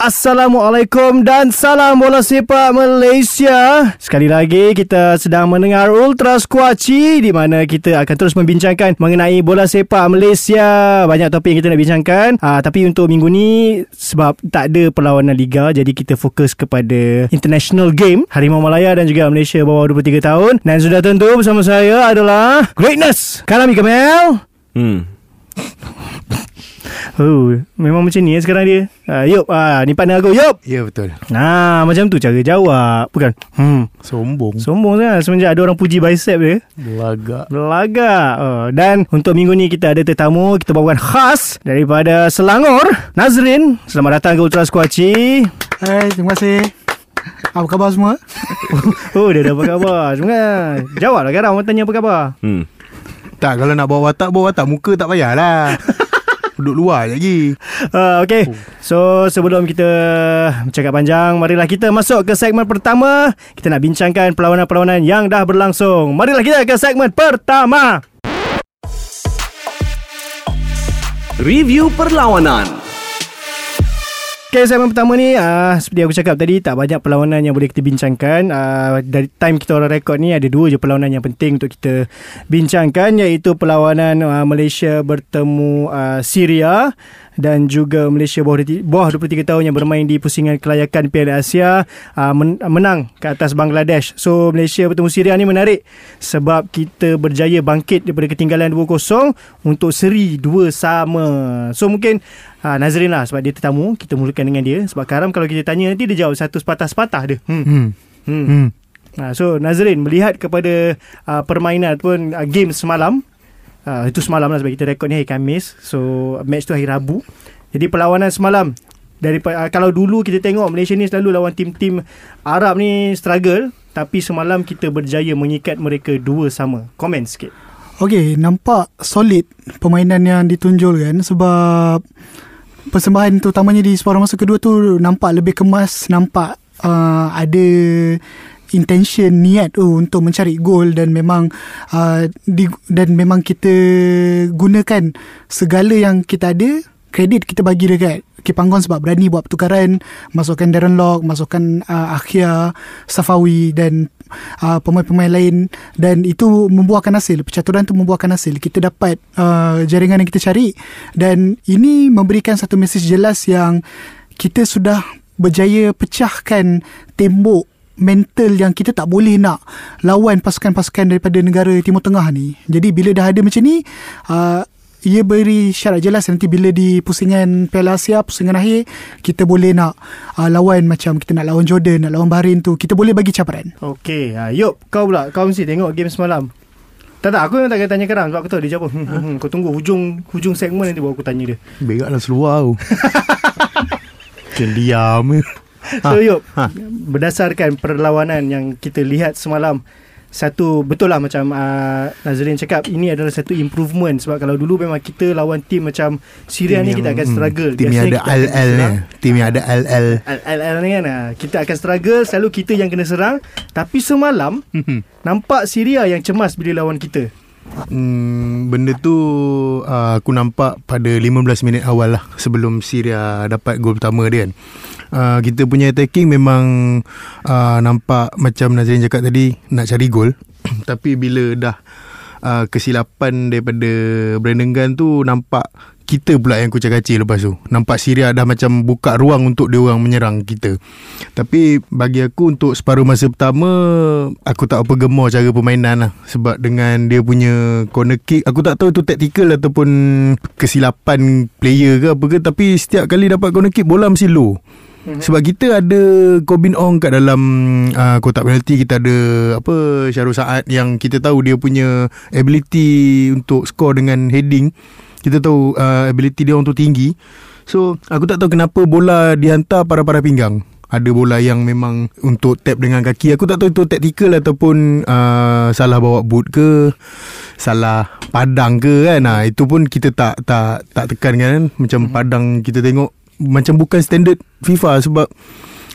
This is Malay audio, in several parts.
Assalamualaikum dan salam bola sepak Malaysia. Sekali lagi kita sedang mendengar Ultra Squatchy di mana kita akan terus membincangkan mengenai bola sepak Malaysia. Banyak topik yang kita nak bincangkan. Uh, tapi untuk minggu ni sebab tak ada perlawanan liga jadi kita fokus kepada international game Harimau Malaya dan juga Malaysia bawah 23 tahun. Dan sudah tentu bersama saya adalah Greatness Kalami Kamel. Hmm. Oh, memang macam ni eh sekarang dia. Uh, Yop, uh, ni partner aku. Yop. Ya betul Nah, macam tu cara jawab. Bukan. Hmm. Sombong Sombong sangat semenjak ada orang puji bicep dia. Belagak Belagak. Oh, dan untuk minggu ni kita ada tetamu. Kita bawakan khas daripada Selangor. Nazrin. Selamat datang ke Ultra Squatchy. Hai, terima kasih. Apa khabar semua? Oh, dia dah apa khabar. Semangat. Jawablah sekarang orang tanya apa khabar. Hmm. Tak kalau nak bawa watak Bawa watak muka tak payahlah Duduk luar lagi Uh, okay. So, sebelum kita cakap panjang, marilah kita masuk ke segmen pertama. Kita nak bincangkan perlawanan-perlawanan yang dah berlangsung. Marilah kita ke segmen pertama. Review perlawanan. Okay, segmen pertama ni uh, Seperti aku cakap tadi Tak banyak perlawanan yang boleh kita bincangkan. Uh, Dari time kita orang rekod ni Ada dua je perlawanan yang penting Untuk kita bincangkan Iaitu perlawanan uh, Malaysia bertemu uh, Syria dan juga Malaysia bawah, bawah 23 tahun yang bermain di pusingan kelayakan Piala Asia uh, men, menang ke atas Bangladesh. So Malaysia bertemu Syria ni menarik sebab kita berjaya bangkit daripada ketinggalan 2-0 untuk seri 2 sama. So mungkin uh, Nazrin lah sebab dia tetamu kita mulakan dengan dia sebab Karam kalau kita tanya nanti dia jawab satu sepatah-sepatah dia. Hmm. hmm. Hmm. Hmm. Uh, so Nazrin melihat kepada uh, permainan ataupun uh, game semalam Uh, itu semalam lah sebab kita rekod ni hari Khamis. So match tu hari Rabu. Jadi perlawanan semalam dari uh, kalau dulu kita tengok Malaysia ni selalu lawan tim-tim Arab ni struggle tapi semalam kita berjaya mengikat mereka dua sama. Komen sikit. Okey, nampak solid permainan yang ditunjulkan sebab persembahan terutamanya di separuh masa kedua tu nampak lebih kemas, nampak uh, ada intention niat tu untuk mencari gol dan memang uh, di, dan memang kita gunakan segala yang kita ada kredit kita bagi dekat Kipanggon sebab berani buat pertukaran masukkan Darren Lock masukkan uh, Akhia Safawi dan uh, pemain-pemain lain dan itu membuahkan hasil. Percaturan tu membuahkan hasil. Kita dapat uh, jaringan yang kita cari dan ini memberikan satu mesej jelas yang kita sudah berjaya pecahkan tembok mental yang kita tak boleh nak lawan pasukan-pasukan daripada negara Timur Tengah ni. Jadi bila dah ada macam ni, uh, ia beri syarat jelas nanti bila di pusingan Piala Asia, pusingan akhir, kita boleh nak uh, lawan macam kita nak lawan Jordan, nak lawan Bahrain tu, kita boleh bagi cabaran. Okey, ha, Yop, kau pula, kau mesti tengok game semalam. Tak tak, aku memang tak akan tanya kerang sebab aku tahu dia jawab. Hmm, hmm, hmm. Kau tunggu hujung hujung segmen nanti baru aku tanya dia. Berak lah seluar tu Macam diam. So Ha, Yop ha. Berdasarkan perlawanan yang kita lihat semalam satu betul lah macam uh, Nazrin cakap ini adalah satu improvement. Sebab kalau dulu memang kita lawan tim macam Syria ni kita akan hmm, struggle. Tim yang ada LL ni. Tim yang ada LL Al-Al ni kan ah, kita akan struggle selalu kita yang kena serang. Tapi semalam nampak Syria yang cemas bila lawan kita. Hmm, benda tu uh, aku nampak pada 15 minit awal lah sebelum Syria dapat gol pertama dia kan. Uh, kita punya attacking memang uh, nampak macam Nazrin cakap tadi nak cari gol tapi bila dah uh, kesilapan daripada Brandon Gunn tu nampak kita pula yang kucak kacir lepas tu. Nampak Syria dah macam buka ruang untuk dia orang menyerang kita. Tapi bagi aku untuk separuh masa pertama aku tak apa gemar cara permainan lah sebab dengan dia punya corner kick aku tak tahu itu tactical ataupun kesilapan player ke apa ke tapi setiap kali dapat corner kick bola mesti low. Mm-hmm. Sebab kita ada Corbin Ong kat dalam uh, kotak penalti kita ada apa Syarul Saad yang kita tahu dia punya ability untuk score dengan heading. Kita tahu uh, ability dia untuk tinggi. So aku tak tahu kenapa bola dihantar para-para pinggang. Ada bola yang memang untuk tap dengan kaki. Aku tak tahu itu tactical ataupun uh, salah bawa boot ke, salah padang ke kan. Nah, itu pun kita tak tak tak tekan kan. Macam mm-hmm. padang kita tengok macam bukan standard FIFA sebab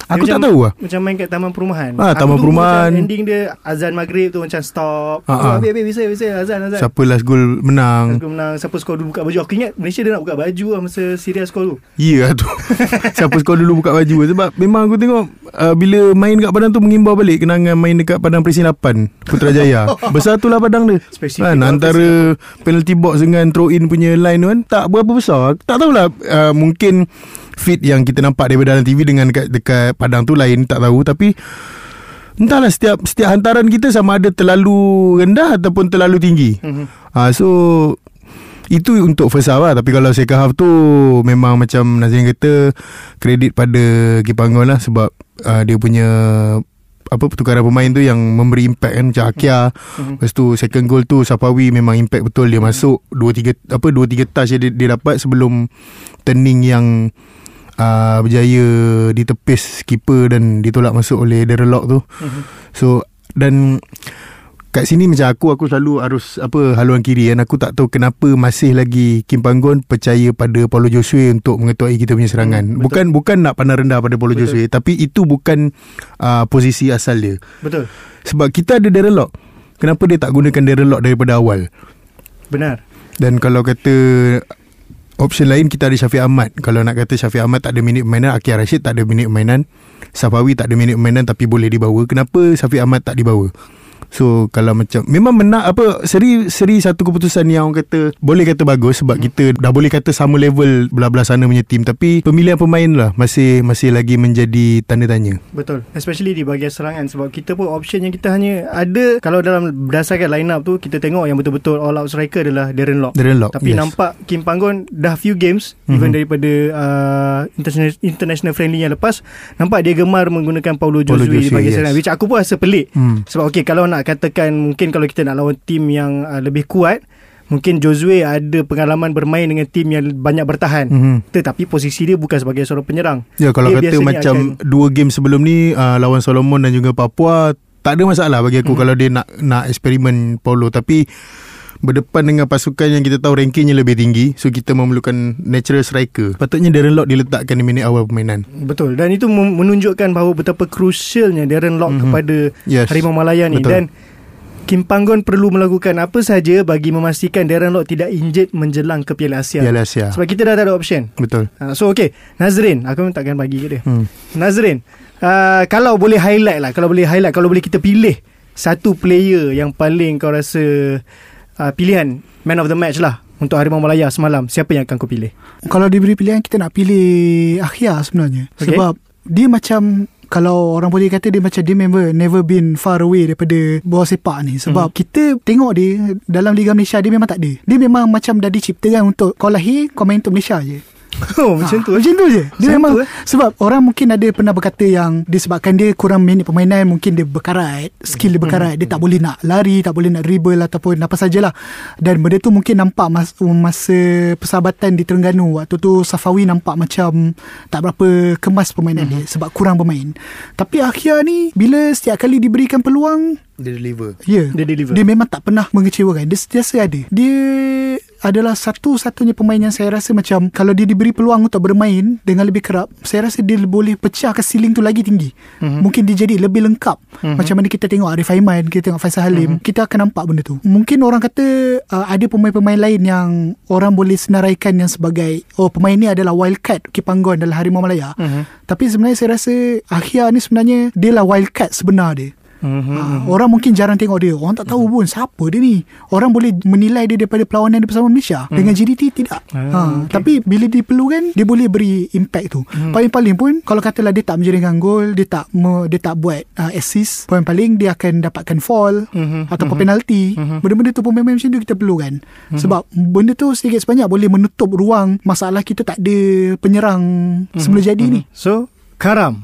aku Dia tak macam, tahu lah. Macam main kat taman perumahan. Ah, Aku taman tunggu perumahan. Macam ending dia azan maghrib tu macam stop. Ah, Ah, ah. Habis habis bisa bisa azan azan. Siapa last goal menang. Aku menang Siapa skor dulu buka baju Aku ingat Malaysia dia nak buka baju lah Masa Syria skor tu Ya yeah, tu Siapa skor dulu buka baju Sebab memang aku tengok uh, Bila main kat Padang tu Mengimbau balik Kenangan main dekat Padang Presin 8 Putrajaya Besar tu lah Padang dia Spesifik kan, lah Antara penalty box Dengan throw in punya line tu kan Tak berapa besar Tak tahulah uh, Mungkin Fit yang kita nampak Daripada dalam TV Dengan dekat, dekat Padang tu lain Tak tahu Tapi Entahlah setiap setiap hantaran kita sama ada terlalu rendah ataupun terlalu tinggi. Mhm. Ah so itu untuk first half lah Tapi kalau second half tu Memang macam Nazrin kata Kredit pada Kipanggon lah Sebab uh, Dia punya apa pertukaran pemain tu yang memberi impact kan macam Akia Mhm. lepas tu second goal tu Safawi memang impact betul dia masuk 2 3 apa 2 3 touch dia, dia dapat sebelum turning yang uh, berjaya ditepis keeper dan ditolak masuk oleh Darren Lock tu. Mhm. so dan kat sini macam aku aku selalu harus apa haluan kiri. Kan aku tak tahu kenapa masih lagi Kim Panggon percaya pada Paulo Josue untuk mengetuai kita punya serangan. Hmm, betul. bukan bukan nak pandang rendah pada Paulo Betul. Josue tapi itu bukan uh, posisi asal dia. Betul. Sebab kita ada Darren Lock kenapa dia tak gunakan Darren Lock daripada awal? Benar. Dan kalau kata option lain kita ada Syafiq Ahmad. Kalau nak kata Syafiq Ahmad tak ada minit permainan Akia Rashid tak ada minit permainan Safawi tak ada minit permainan tapi boleh dibawa. Kenapa Syafiq Ahmad tak dibawa So kalau macam Memang menak apa Seri seri satu keputusan yang orang kata Boleh kata bagus Sebab hmm. kita dah boleh kata Sama level Belah-belah sana punya team Tapi pemilihan pemain lah Masih masih lagi menjadi Tanda tanya Betul Especially di bahagian serangan Sebab kita pun option yang kita hanya Ada Kalau dalam Berdasarkan line up tu Kita tengok yang betul-betul All out striker adalah Darren Lock Darren Lock Tapi yes. nampak Kim Panggon dah few games. Mhm. even daripada uh, international international friendly yang lepas nampak dia gemar menggunakan Paulo Paulo Josue di bahagian yes. serangan which aku pun rasa pelik. Hmm. Sebab okey kalau nak katakan mungkin kalau kita nak lawan tim yang uh, lebih kuat Mungkin Josue ada pengalaman bermain dengan tim yang banyak bertahan. Mhm. Tetapi posisi dia bukan sebagai seorang penyerang. Ya kalau Dia kata macam akan- dua game sebelum ni uh, lawan Solomon dan juga Papua tak ada masalah bagi aku Mhm. kalau dia nak nak eksperimen Paulo tapi berdepan dengan pasukan yang kita tahu rankingnya lebih tinggi so kita memerlukan natural striker. Patutnya Darren Lock diletakkan di minit awal permainan. Betul. Dan itu menunjukkan bahawa betapa crucialnya Darren Lock Mhm. kepada Yes. Harimau Malaya ni Betul. dan Kim Panggon perlu melakukan apa saja bagi memastikan Darren Lock tidak injured menjelang ke Piala Asia. Piala Asia. Sebab kita dah tak ada option. Betul. Uh, so okay, Nazrin, aku memang takkan bagi ke dia. Hmm. Nazrin, uh, kalau boleh highlight lah, kalau boleh highlight, kalau boleh kita pilih satu player yang paling kau rasa uh, pilihan man of the match lah untuk Harimau Malaya semalam, siapa yang akan kau pilih? Kalau diberi pilihan kita nak pilih Akhia sebenarnya. Okay. Sebab dia macam kalau orang boleh kata dia macam dia never never been far away daripada bola sepak ni sebab hmm. kita tengok dia dalam Liga Malaysia dia memang tak ada. Dia memang macam dah diciptakan untuk kau lahir kau main untuk Malaysia je. Oh, macam tu. Macam tu je Macam Dia memang tu, eh? Sebab orang mungkin ada Pernah berkata yang Disebabkan dia kurang minit permainan Mungkin dia berkarat Skill dia berkarat Dia tak boleh nak lari Tak boleh nak dribble Ataupun apa sajalah Dan benda tu mungkin nampak mas, Masa persahabatan di Terengganu Waktu tu Safawi nampak macam Tak berapa kemas permainan dia Sebab kurang bermain Tapi Akhir ni Bila setiap kali diberikan peluang Dia deliver. Ya Dia deliver. Dia memang tak pernah mengecewakan Dia sentiasa ada Dia adalah satu-satunya pemain yang saya rasa macam Kalau dia diberi peluang untuk bermain Dengan lebih kerap Saya rasa dia boleh pecahkan ceiling tu lagi tinggi Mhm. mm-hmm. Mungkin dia jadi lebih lengkap mm-hmm. Macam mana kita tengok Arif Aiman Kita tengok Faisal Halim mm-hmm. Kita akan nampak benda tu Mungkin orang kata uh, Ada pemain-pemain lain yang Orang boleh senaraikan yang sebagai Oh pemain ni adalah wildcard Kipanggon dalam Harimau Malaya Mhm. Tapi sebenarnya saya rasa Akhir ni sebenarnya Dia lah wildcard sebenar dia Mhm. Ha, orang mungkin jarang tengok dia. Orang tak tahu pun siapa dia ni. Orang boleh menilai dia daripada perlawanan dia bersama Malaysia. Dengan JDT tidak. Ah, Ha, okey. Tapi bila diperlukan dia boleh beri impact tu. Paling-paling pun kalau katalah dia tak menjaringkan gol, dia tak me, dia tak buat uh, assist, paling-paling dia akan dapatkan fall Mhm. ataupun penalti. Benda-benda tu pemain-pemain macam tu kita perlukan. Sebab benda tu sedikit sebanyak boleh menutup ruang masalah kita tak ada penyerang semula jadi ni. So, Karam.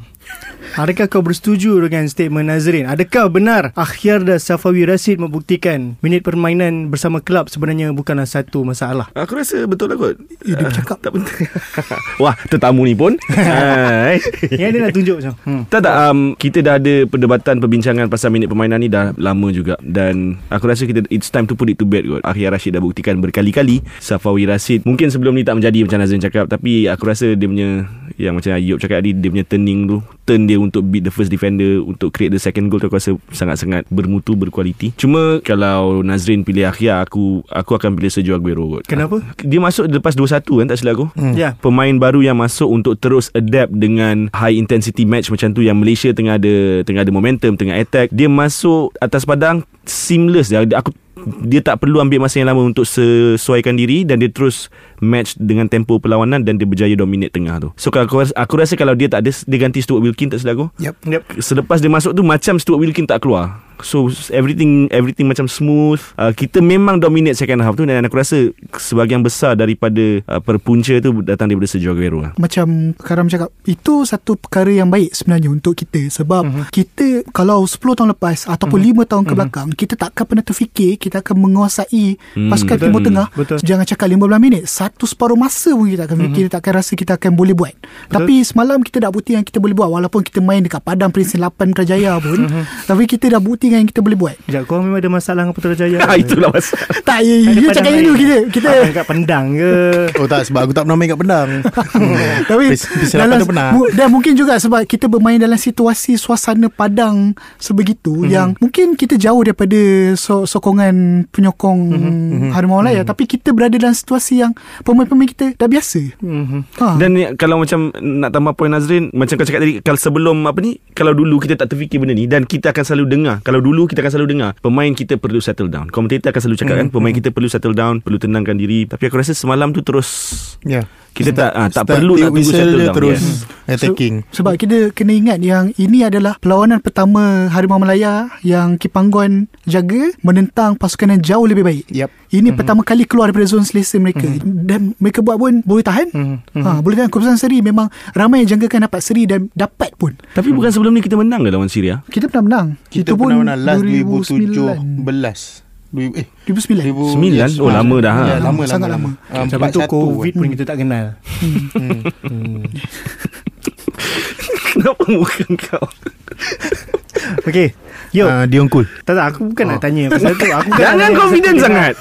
Adakah kau bersetuju dengan statement Nazrin? Adakah benar Akhyar dan Safawi Rashid membuktikan minit permainan bersama kelab sebenarnya bukanlah satu masalah? Aku rasa betul lah kot Eh, dia bercakap. Tak penting Wah tetamu ni pun Hai. Yang dia nak tunjuk macam. Hmm. Tak tak um, Kita dah ada perdebatan Perbincangan pasal minit permainan ni Dah lama juga Dan aku rasa kita It's time to put it to bed kot Akhir Rashid dah buktikan berkali-kali Safawi Rashid Mungkin sebelum ni tak menjadi Macam Nazrin cakap Tapi aku rasa dia punya Yang macam Ayub cakap tadi Dia punya turning tu Turn dia untuk beat the first defender Untuk create the second goal tu Aku rasa sangat-sangat Bermutu berkualiti Cuma Kalau Nazrin pilih Akhir Aku aku akan pilih Sergio Aguero kot Kenapa? Dia masuk lepas 2-1 kan Tak silap aku Hmm. Ya. pemain baru yang masuk untuk terus adapt dengan high intensity match macam tu yang Malaysia tengah ada tengah ada momentum tengah attack dia masuk atas padang seamless Dia- aku dia tak perlu ambil masa yang lama untuk sesuaikan diri dan dia terus match dengan tempo perlawanan dan dia berjaya dominate tengah tu. So kalau aku, rasa- aku rasa kalau dia tak ada dia ganti Stuart Wilkin tak silap aku. Yep. Yep. Selepas dia masuk tu macam Stuart Wilkin tak keluar. So everything everything macam smooth. Uh, kita memang dominate second half tu dan aku rasa sebahagian besar daripada uh, perpunca tu datang daripada Sergio Aguero lah. Macam Karam cakap Itu satu perkara yang baik sebenarnya Untuk kita Sebab Mhm. uh-huh. kita Kalau 10 tahun lepas Ataupun uh-huh. 5 tahun ke belakang Kita takkan pernah terfikir Kita akan menguasai Hmm, Pasukan betul. Timur Tengah Betul. Jangan cakap 15 minit Satu separuh masa pun kita akan fikir Kita takkan rasa kita akan boleh buat Tapi semalam kita dah bukti yang kita boleh buat Walaupun kita main dekat Padang Prinsip 8 Putrajaya pun Tapi kita dah buktikan yang kita boleh buat Sekejap, kau memang ada masalah dengan Putrajaya. Ah, Itulah masalah. Tak, ya, you padang cakap yang dulu kita Kita Apa, kat pendang ke? Oh tak sebab aku tak pernah main kat Pendang Tapi Pis- Pis dalam pernah mu, Dan mungkin juga sebab Kita bermain dalam situasi Suasana padang Sebegitu Mhm. mm-hmm. Yang mungkin kita jauh daripada so, Sokongan Penyokong Mhm. mm-hmm. Harimau Malaya mm-hmm. Tapi kita berada dalam situasi yang Pemain-pemain kita dah biasa Mhm. ha. Dan ni, kalau macam nak tambah poin Nazrin Macam kau cakap tadi Kalau sebelum apa ni Kalau dulu kita tak terfikir benda ni Dan kita akan selalu dengar Kalau dulu kita akan selalu dengar Pemain kita perlu settle down. Komentator akan selalu cakap kan Pemain kita perlu settle down Perlu tenangkan diri. Tapi aku rasa semalam tu terus Ya Kita tak ah, tak Start perlu nak tunggu settle Terus yes. attacking Sebab kita kena ingat yang ini adalah perlawanan pertama Harimau Malaya yang Kipanggon jaga menentang pasukan yang jauh lebih baik. Yep. Ini mm-hmm. pertama kali keluar daripada zon selesa mereka mm-hmm. dan mereka buat pun boleh tahan. Mm-hmm. Ha, boleh tahan keputusan seri memang ramai yang jangkakan dapat seri dan dapat pun. Tapi bukan sebelum ni kita menang ke lawan Syria Kita pernah menang. Kita Itu pun pernah menang last 2009. 2017 Dui- Eh 2009. 2000 Sembilan? Oh, lama dah, ha. Ya, lama, Sangat lama, lama. Um, Sebab tu 41 COVID pun. pun kita tak kenal. Kenapa muka kau Okey. Yo. Ah, Dion Cool Tak tak aku bukan nak tanya pasal tu. Aku bukan Jangan confident sangat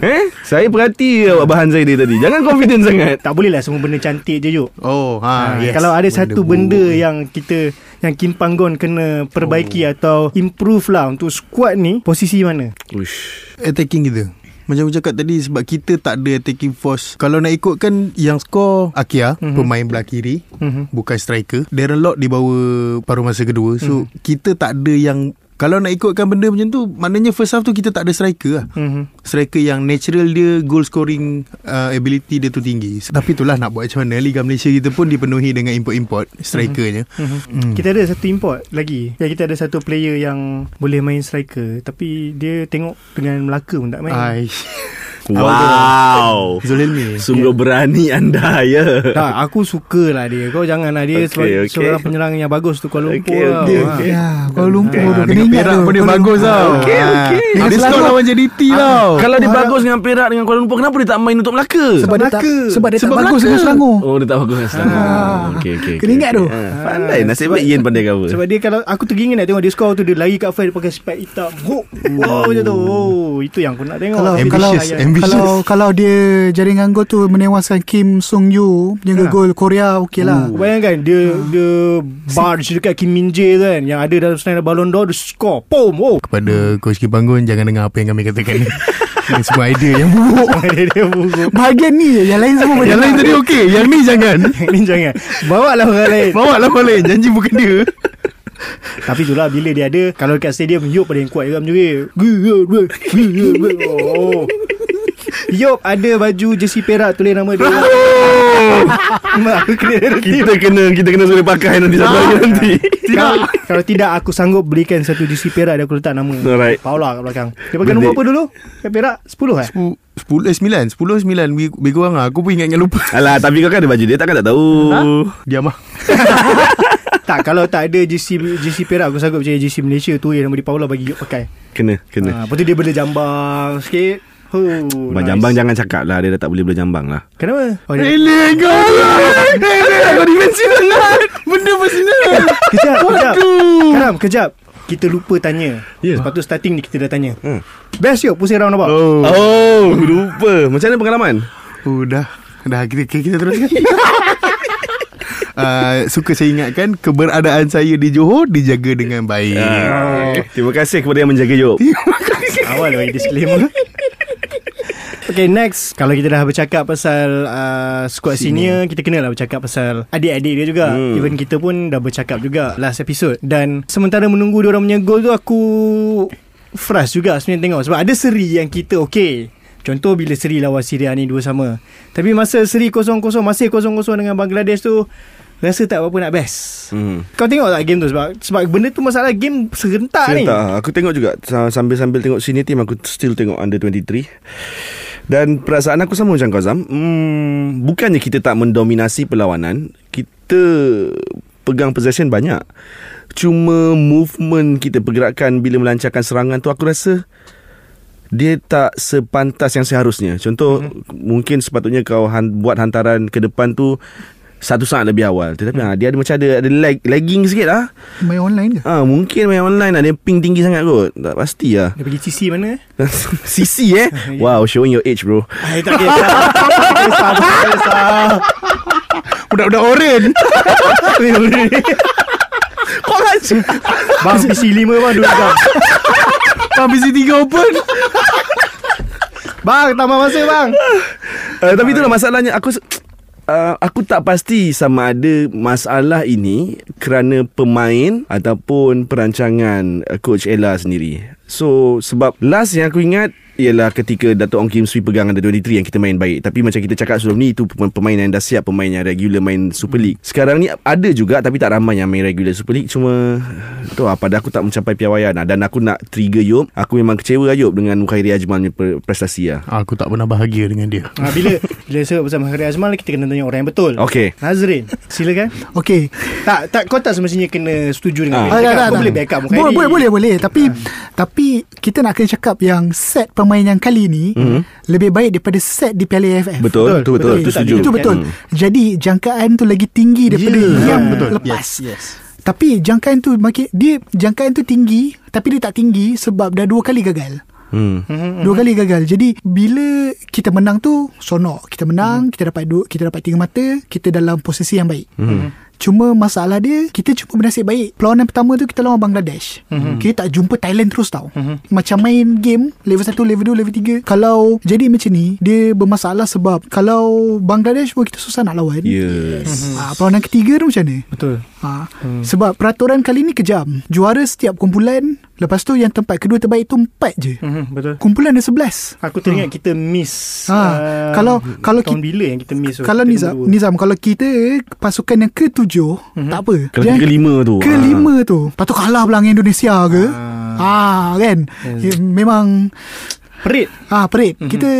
Eh Saya perhati bahan saya dia tadi Jangan confident sangat Tak boleh lah semua benda cantik je Yuk. Oh ha, Ha, yes. Kalau ada satu benda buruk. yang kita yang Kim Panggon kena perbaiki oh. atau improve lah untuk squad ni posisi mana? Uish attacking kita macam aku cakap tadi Sebab kita tak ada attacking force Kalau nak ikutkan Yang skor Akia mm-hmm. Pemain belah kiri Mhm. Bukan striker Darren Lock di bawah Paruh masa kedua So mm-hmm. kita tak ada yang kalau nak ikutkan benda macam tu Maknanya first half tu Kita tak ada striker lah Mhm. Striker yang natural dia Goal scoring uh, Ability dia tu tinggi Tapi itulah nak buat macam mana Liga Malaysia kita pun Dipenuhi dengan import-import Strikernya Mhm. Hmm. Kita ada satu import lagi. Ya kita ada satu player yang boleh main striker tapi dia tengok dengan Melaka pun tak main. Aish Wow Zulilmi Sungguh berani anda ya Tak, aku suka lah dia. Kau janganlah dia Okey, okay, okey. seorang penyerang yang bagus tu Kuala Lumpur. Okey, tau. okey, Ha. okey. Ya, Kuala Lumpur Ah, tu kena dengan ingat Perak pun dia bagus tau Okey, Ah. okey. Dia Selangor. lawan JDT tau Kalau dia bagus dengan Perak Dengan Kuala Lumpur Kenapa dia tak main untuk Melaka Sebab dia tak sebab dia tak bagus dengan Selangor. Oh dia tak bagus dengan Selangor Ah. Okey okey Kena ingat tu. Ah, Pandai Nasib baik Ian pandai cover Sebab dia kalau aku teringin nak tengok dia score tu dia lari kat dia pakai spek hitam. Wow macam tu. Oh, itu yang aku nak tengok. Kalau Dia kalau Ambitious, kalau kalau dia jaringan gol tu menewaskan Kim Sung Yu jaga Ha. gol Korea okey lah. Oh, bayangkan dia dia barge dekat Kim Min Jae tu kan yang ada dalam senarai Ballon d'Or dia score. Pom. Oh. Kepada Coach Kim Panggon Jangan dengar apa yang kami katakan ni Ini semua idea yang buruk dia dia buruk. Bahagian ni je, yang lain semua. Yang lain tadi okey Yang ni jangan Ni jangan. Bawa lah orang lain. Bawa lah orang lain Janji bukan dia Tapi itulah bila dia ada kalau dekat stadium Yop pada yang kuat juga macam. Oh. Yop ada baju jersey perak tulis nama dia. Mak aku kena reti. Kita kena Kita kena suruh pakai Nanti satu hari nanti. Kalau, kalau tidak aku sanggup belikan satu jersey perak dan aku letak nama. Alright. Paula kat belakang. Dia pakai nombor apa dulu? Kan perak? 10 eh? Sepuluh eh sembilan. Sepuluh sembilan. Lebih kurang lah. Aku pun ingat-ingat lupa. Alah tapi kau kan ada baju dia Takkan tak tahu? Diam lah Tak kalau tak ada JC JC Perak Aku sanggup percaya JC Malaysia tu Yang nama di Paula bagi Yop pakai. Kena Kena. Ha, Lepas tu dia boleh jambang sikit Oh, Bang Jambang jangan cakap lah Dia dah tak boleh boleh jambang lah Kenapa? Oh, dia, Eleh kau Kau defensif sangat Benda personal kejap, kejap. Karam, kejap. Kita lupa tanya. Ya. Lepas tu starting ni kita dah tanya. Hmm. Best yuk pusing round about. Oh, Oh Lupa Macam mana pengalaman oh dah Dah kita, kita, kita teruskan Uh, suka saya ingatkan keberadaan saya di Johor dijaga dengan baik. Ah, Terima kasih kepada yang menjaga Yop Awal bagi disclaimer. Okay next. Kalau kita dah bercakap pasal uh, Squad senior, Kita kena lah bercakap pasal Adik-adik dia juga. Hmm. Even kita pun Dah bercakap juga Last episode. Dan sementara menunggu Diorang punya goal tu Aku Frust juga sebenarnya tengok. Sebab ada seri yang kita okay. Contoh bila seri lawan Syria ni Dua sama. Tapi masa seri 0-0 Masih 0-0 dengan Bangladesh tu Rasa tak apa-apa nak best. Hmm. Kau tengok tak game tu? Sebab sebab benda tu masalah game Serentak ni. Sebentar Aku tengok juga. Sa- Sambil-sambil tengok senior team Aku still tengok under 23 Dan perasaan aku sama macam kau Zam hmm, Bukannya kita tak mendominasi perlawanan Kita Pegang possession banyak Cuma movement kita Pergerakan bila melancarkan serangan tu Aku rasa dia tak sepantas yang seharusnya. Contoh mm-hmm. mungkin sepatutnya kau han, buat hantaran ke depan tu satu saat lebih awal. Tetapi mm. ha, dia ada macam ada ada lag, lagging sikit lah. Main online ke? Ah mungkin main online ada ping tinggi sangat kot. Tak pasti lah. Dia pergi CC mana CC eh. Wow, showing your age bro. Ay, tak kisah Tak kisah Tak kisah Budak-budak oren. Kau aja Bang PC 5 bang Dua jam Habis tiga open. Bang tambah masa bang Uh, tapi itulah masalahnya aku Uh, aku tak pasti sama ada masalah ini kerana pemain ataupun perancangan uh, coach Ella sendiri. So sebab last yang aku ingat ialah ketika Dato' Ong Kim Swee pegang under 23 yang kita main baik. Tapi macam kita cakap sebelum ni itu pemain yang dah siap pemain yang regular main Super League. Sekarang ni ada juga tapi tak ramai yang main regular Super League cuma tu lah pada aku tak mencapai piawaian lah. dan aku nak trigger Yop. Aku memang kecewa Yop dengan Mukhairi Ajmal punya prestasi lah. Aku tak pernah bahagia dengan dia. ha, Bila Bila sebut pasal Mahir Azmal Kita kena tanya orang yang betul Okey. Nazrin Silakan Okay Tak tak kau tak semestinya kena setuju dengan Ah. apa yang Ah, cakap. tak. boleh backup Mukhairi Boleh, boleh, boleh. Tapi tapi kita nak kena cakap yang set pemain yang kali ni lebih baik daripada set di Piala AFF. Mhm. Betul, Betul, betul, betul, betul. betul, Itu setuju. Itu betul. Hmm. Jadi jangkaan tu lagi tinggi daripada Ya, yang betul. lepas. Yes, yes. Tapi jangkaan tu makin dia jangkaan tu tinggi tapi dia tak tinggi sebab dah dua kali gagal. Hmm. Dua kali gagal. Jadi bila kita menang tu sonok. Kita menang, kita dapat dua, kita dapat tiga mata, kita dalam posisi yang baik. Cuma masalah dia Kita cuma bernasib baik Perlawanan pertama tu Kita lawan Bangladesh mm-hmm. Kita tak jumpa Thailand terus tau mm-hmm. Macam main game Level 1, level 2, level 3 Kalau Jadi macam ni Dia bermasalah sebab Kalau Bangladesh pun kita susah nak lawan Yes. ha, Perlawanan ketiga tu macam mana Betul ha, hmm. Sebab peraturan kali ni kejam Juara setiap kumpulan Lepas tu yang tempat kedua terbaik tu empat je Mhm, Betul Kumpulan ada sebelas Aku teringat kita miss Ha, uh, kalau- kalau Tahun ki- bila yang kita miss tu? Kalau Kita Nizam. Nizam Kalau kita Pasukan yang ketujuh mm-hmm. Tak apa Kalau Yang kelima tu. Kelima tu Lepas tu kalah pula dengan Indonesia ke Ah, kan ya, Memang Perit Ah perit mm-hmm. Kita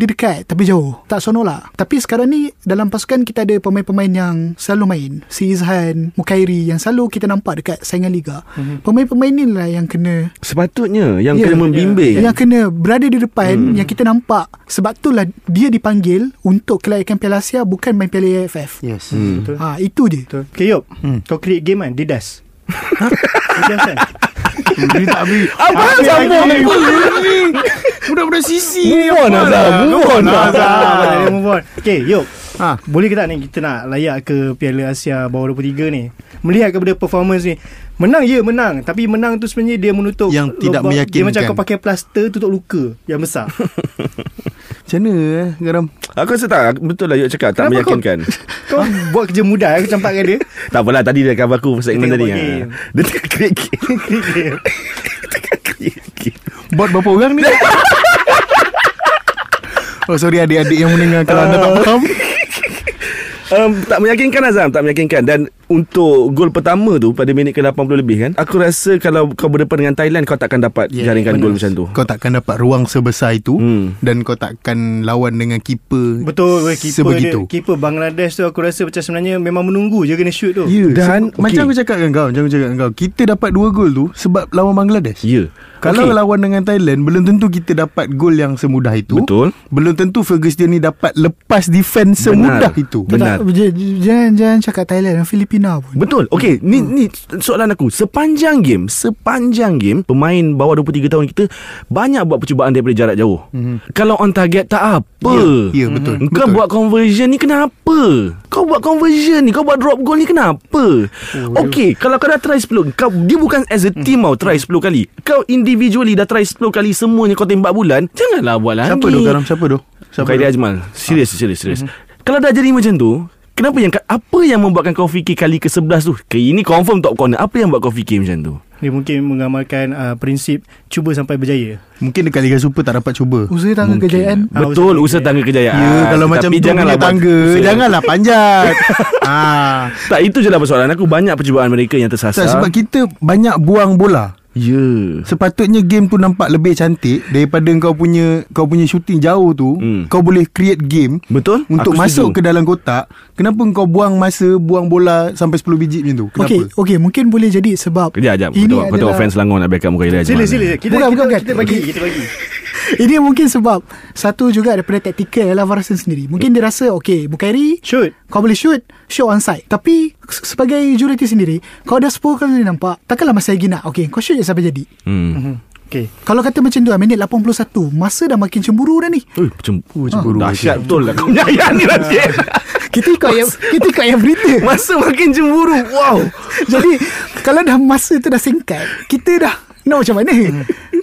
Dia dekat Tapi jauh Tak sono lah Tapi sekarang ni Dalam pasukan kita ada Pemain-pemain yang Selalu main Si Izhan Mukairi Yang selalu kita nampak Dekat saingan Liga mm-hmm. Pemain-pemain ni lah Yang kena Sepatutnya yang Ya, kena membimbing. Yang kena berada di depan hmm. Yang kita nampak Sebab itulah Dia dipanggil Untuk kelayakan Piala Asia Bukan main Piala AFF Yes. Hmm. Betul Ha, itu je Betul Okay Yop Hmm. Kau create game kan Didas Ha? Didas kan Dia tak habis. Apa sambung Budak-budak sisi. Move on Azam Move on. Azam Move on. Okay Yop Ha. Boleh ke tak ni Kita nak layak ke Piala Asia Bawah 23 ni? Melihat kepada performance ni. Menang ya menang. Tapi menang tu sebenarnya Dia menutup Yang tidak lubang- Dia meyakinkan. macam kau pakai plaster Tutup luka Yang besar Macam mana eh, Garam? Aku rasa tak Betul lah Yuk cakap Tak Kenapa meyakinkan. Kau buat kerja mudah Aku campakkan dia. Tak apalah Tadi dia cover aku Segmen Dia tadi. buat ha. Dia tengah create game. Bot berapa orang ni? oh sorry adik-adik yang mendengar Kalau anda tak faham. Um, Tak meyakinkan Azam Tak meyakinkan. Dan untuk gol pertama tu pada minit ke-80 lebih kan aku rasa kalau kau berdepan dengan Thailand kau takkan dapat yeah, jaringkan gol macam tu Kau takkan dapat ruang sebesar itu Hmm. Dan kau takkan lawan dengan keeper Betul keeper Sebegitu dia, keeper Bangladesh tu aku rasa macam sebenarnya memang menunggu je kena shoot tu. Ya Dan, Dan Macam okey. aku cakap dengan kau Macam aku cakap dengan kau Kita dapat dua gol tu Sebab lawan Bangladesh ya Kalau Okey. lawan dengan Thailand Belum tentu kita dapat gol yang semudah itu betul Belum tentu Ferguson ni dapat lepas defense semudah Benar. itu Benar. Jangan jangan cakap Thailand Filipina pun. Betul. Okey, ni ni soalan aku. Sepanjang game, sepanjang game pemain bawah 23 tahun kita banyak buat percubaan daripada jarak jauh. Mm-hmm. Kalau on target tak apa. Ya, ya, betul. Mm-hmm. Kau Betul. buat conversion ni kenapa? Kau buat conversion ni, kau buat drop goal ni kenapa? Oh, Okey, kalau kau dah try 10, kau dia bukan as a team tau try 10 kali. Kau individually dah try 10 kali semuanya kau tembak bulan, janganlah buat lagi. Siapa tu Karam Siapa tu Siapa Khairi tu? Ajmal Serius serius serius Kalau dah jadi macam tu Kenapa yang Apa yang membuatkan kau fikir Kali ke-11 tu? Ke Ini confirm top corner. Apa yang buat kau fikir macam tu? Dia mungkin mengamalkan uh, prinsip cuba sampai berjaya. Mungkin dekat Liga Super tak dapat cuba. Usaha tangga kejayaan. Ah, Betul usaha Usaha tangga kejayaan. Ya kalau macam Tapi tu janganlah tangga usaha. Janganlah panjat. Ah. Tak itu je lah persoalan aku Banyak percubaan mereka yang tersasar. Tak, sebab kita banyak buang bola Ya Sepatutnya game tu nampak lebih cantik daripada kau punya kau punya shooting jauh tu, Hmm. kau boleh create game Betul untuk Aku masuk setuju. ke dalam kotak. Kenapa kau buang masa buang bola sampai 10 biji macam tu? Kenapa? Okey, okey, mungkin boleh jadi sebab Kejap kejap Kau ini tengok, kau tengok adalah- fans Selangor nak backup Muka Ilai Sila sila kita Bukan, kita, bukan, kita bagi kita bagi. Ini mungkin sebab Satu juga daripada taktikal Ella Varasan sendiri Mungkin dia rasa Okay Bukairi Shoot. Kau boleh shoot Shoot onside Tapi s- Sebagai jurati sendiri Kau dah 10 kali nampak Takkanlah masih lagi nak Okay kau shoot je sampai jadi. Hmm. Okay. Kalau kata macam tu lah, Minit 81 Masa dah makin cemburu dah ni. Ui, macam Oh, cemburu. Dahsyat betul lah. Kau ayat ni Rasyid Kita ikut yang Kita ikut yang berita Masa makin cemburu Wow. Jadi Kalau dah masa tu dah singkat Kita dah Nak macam mana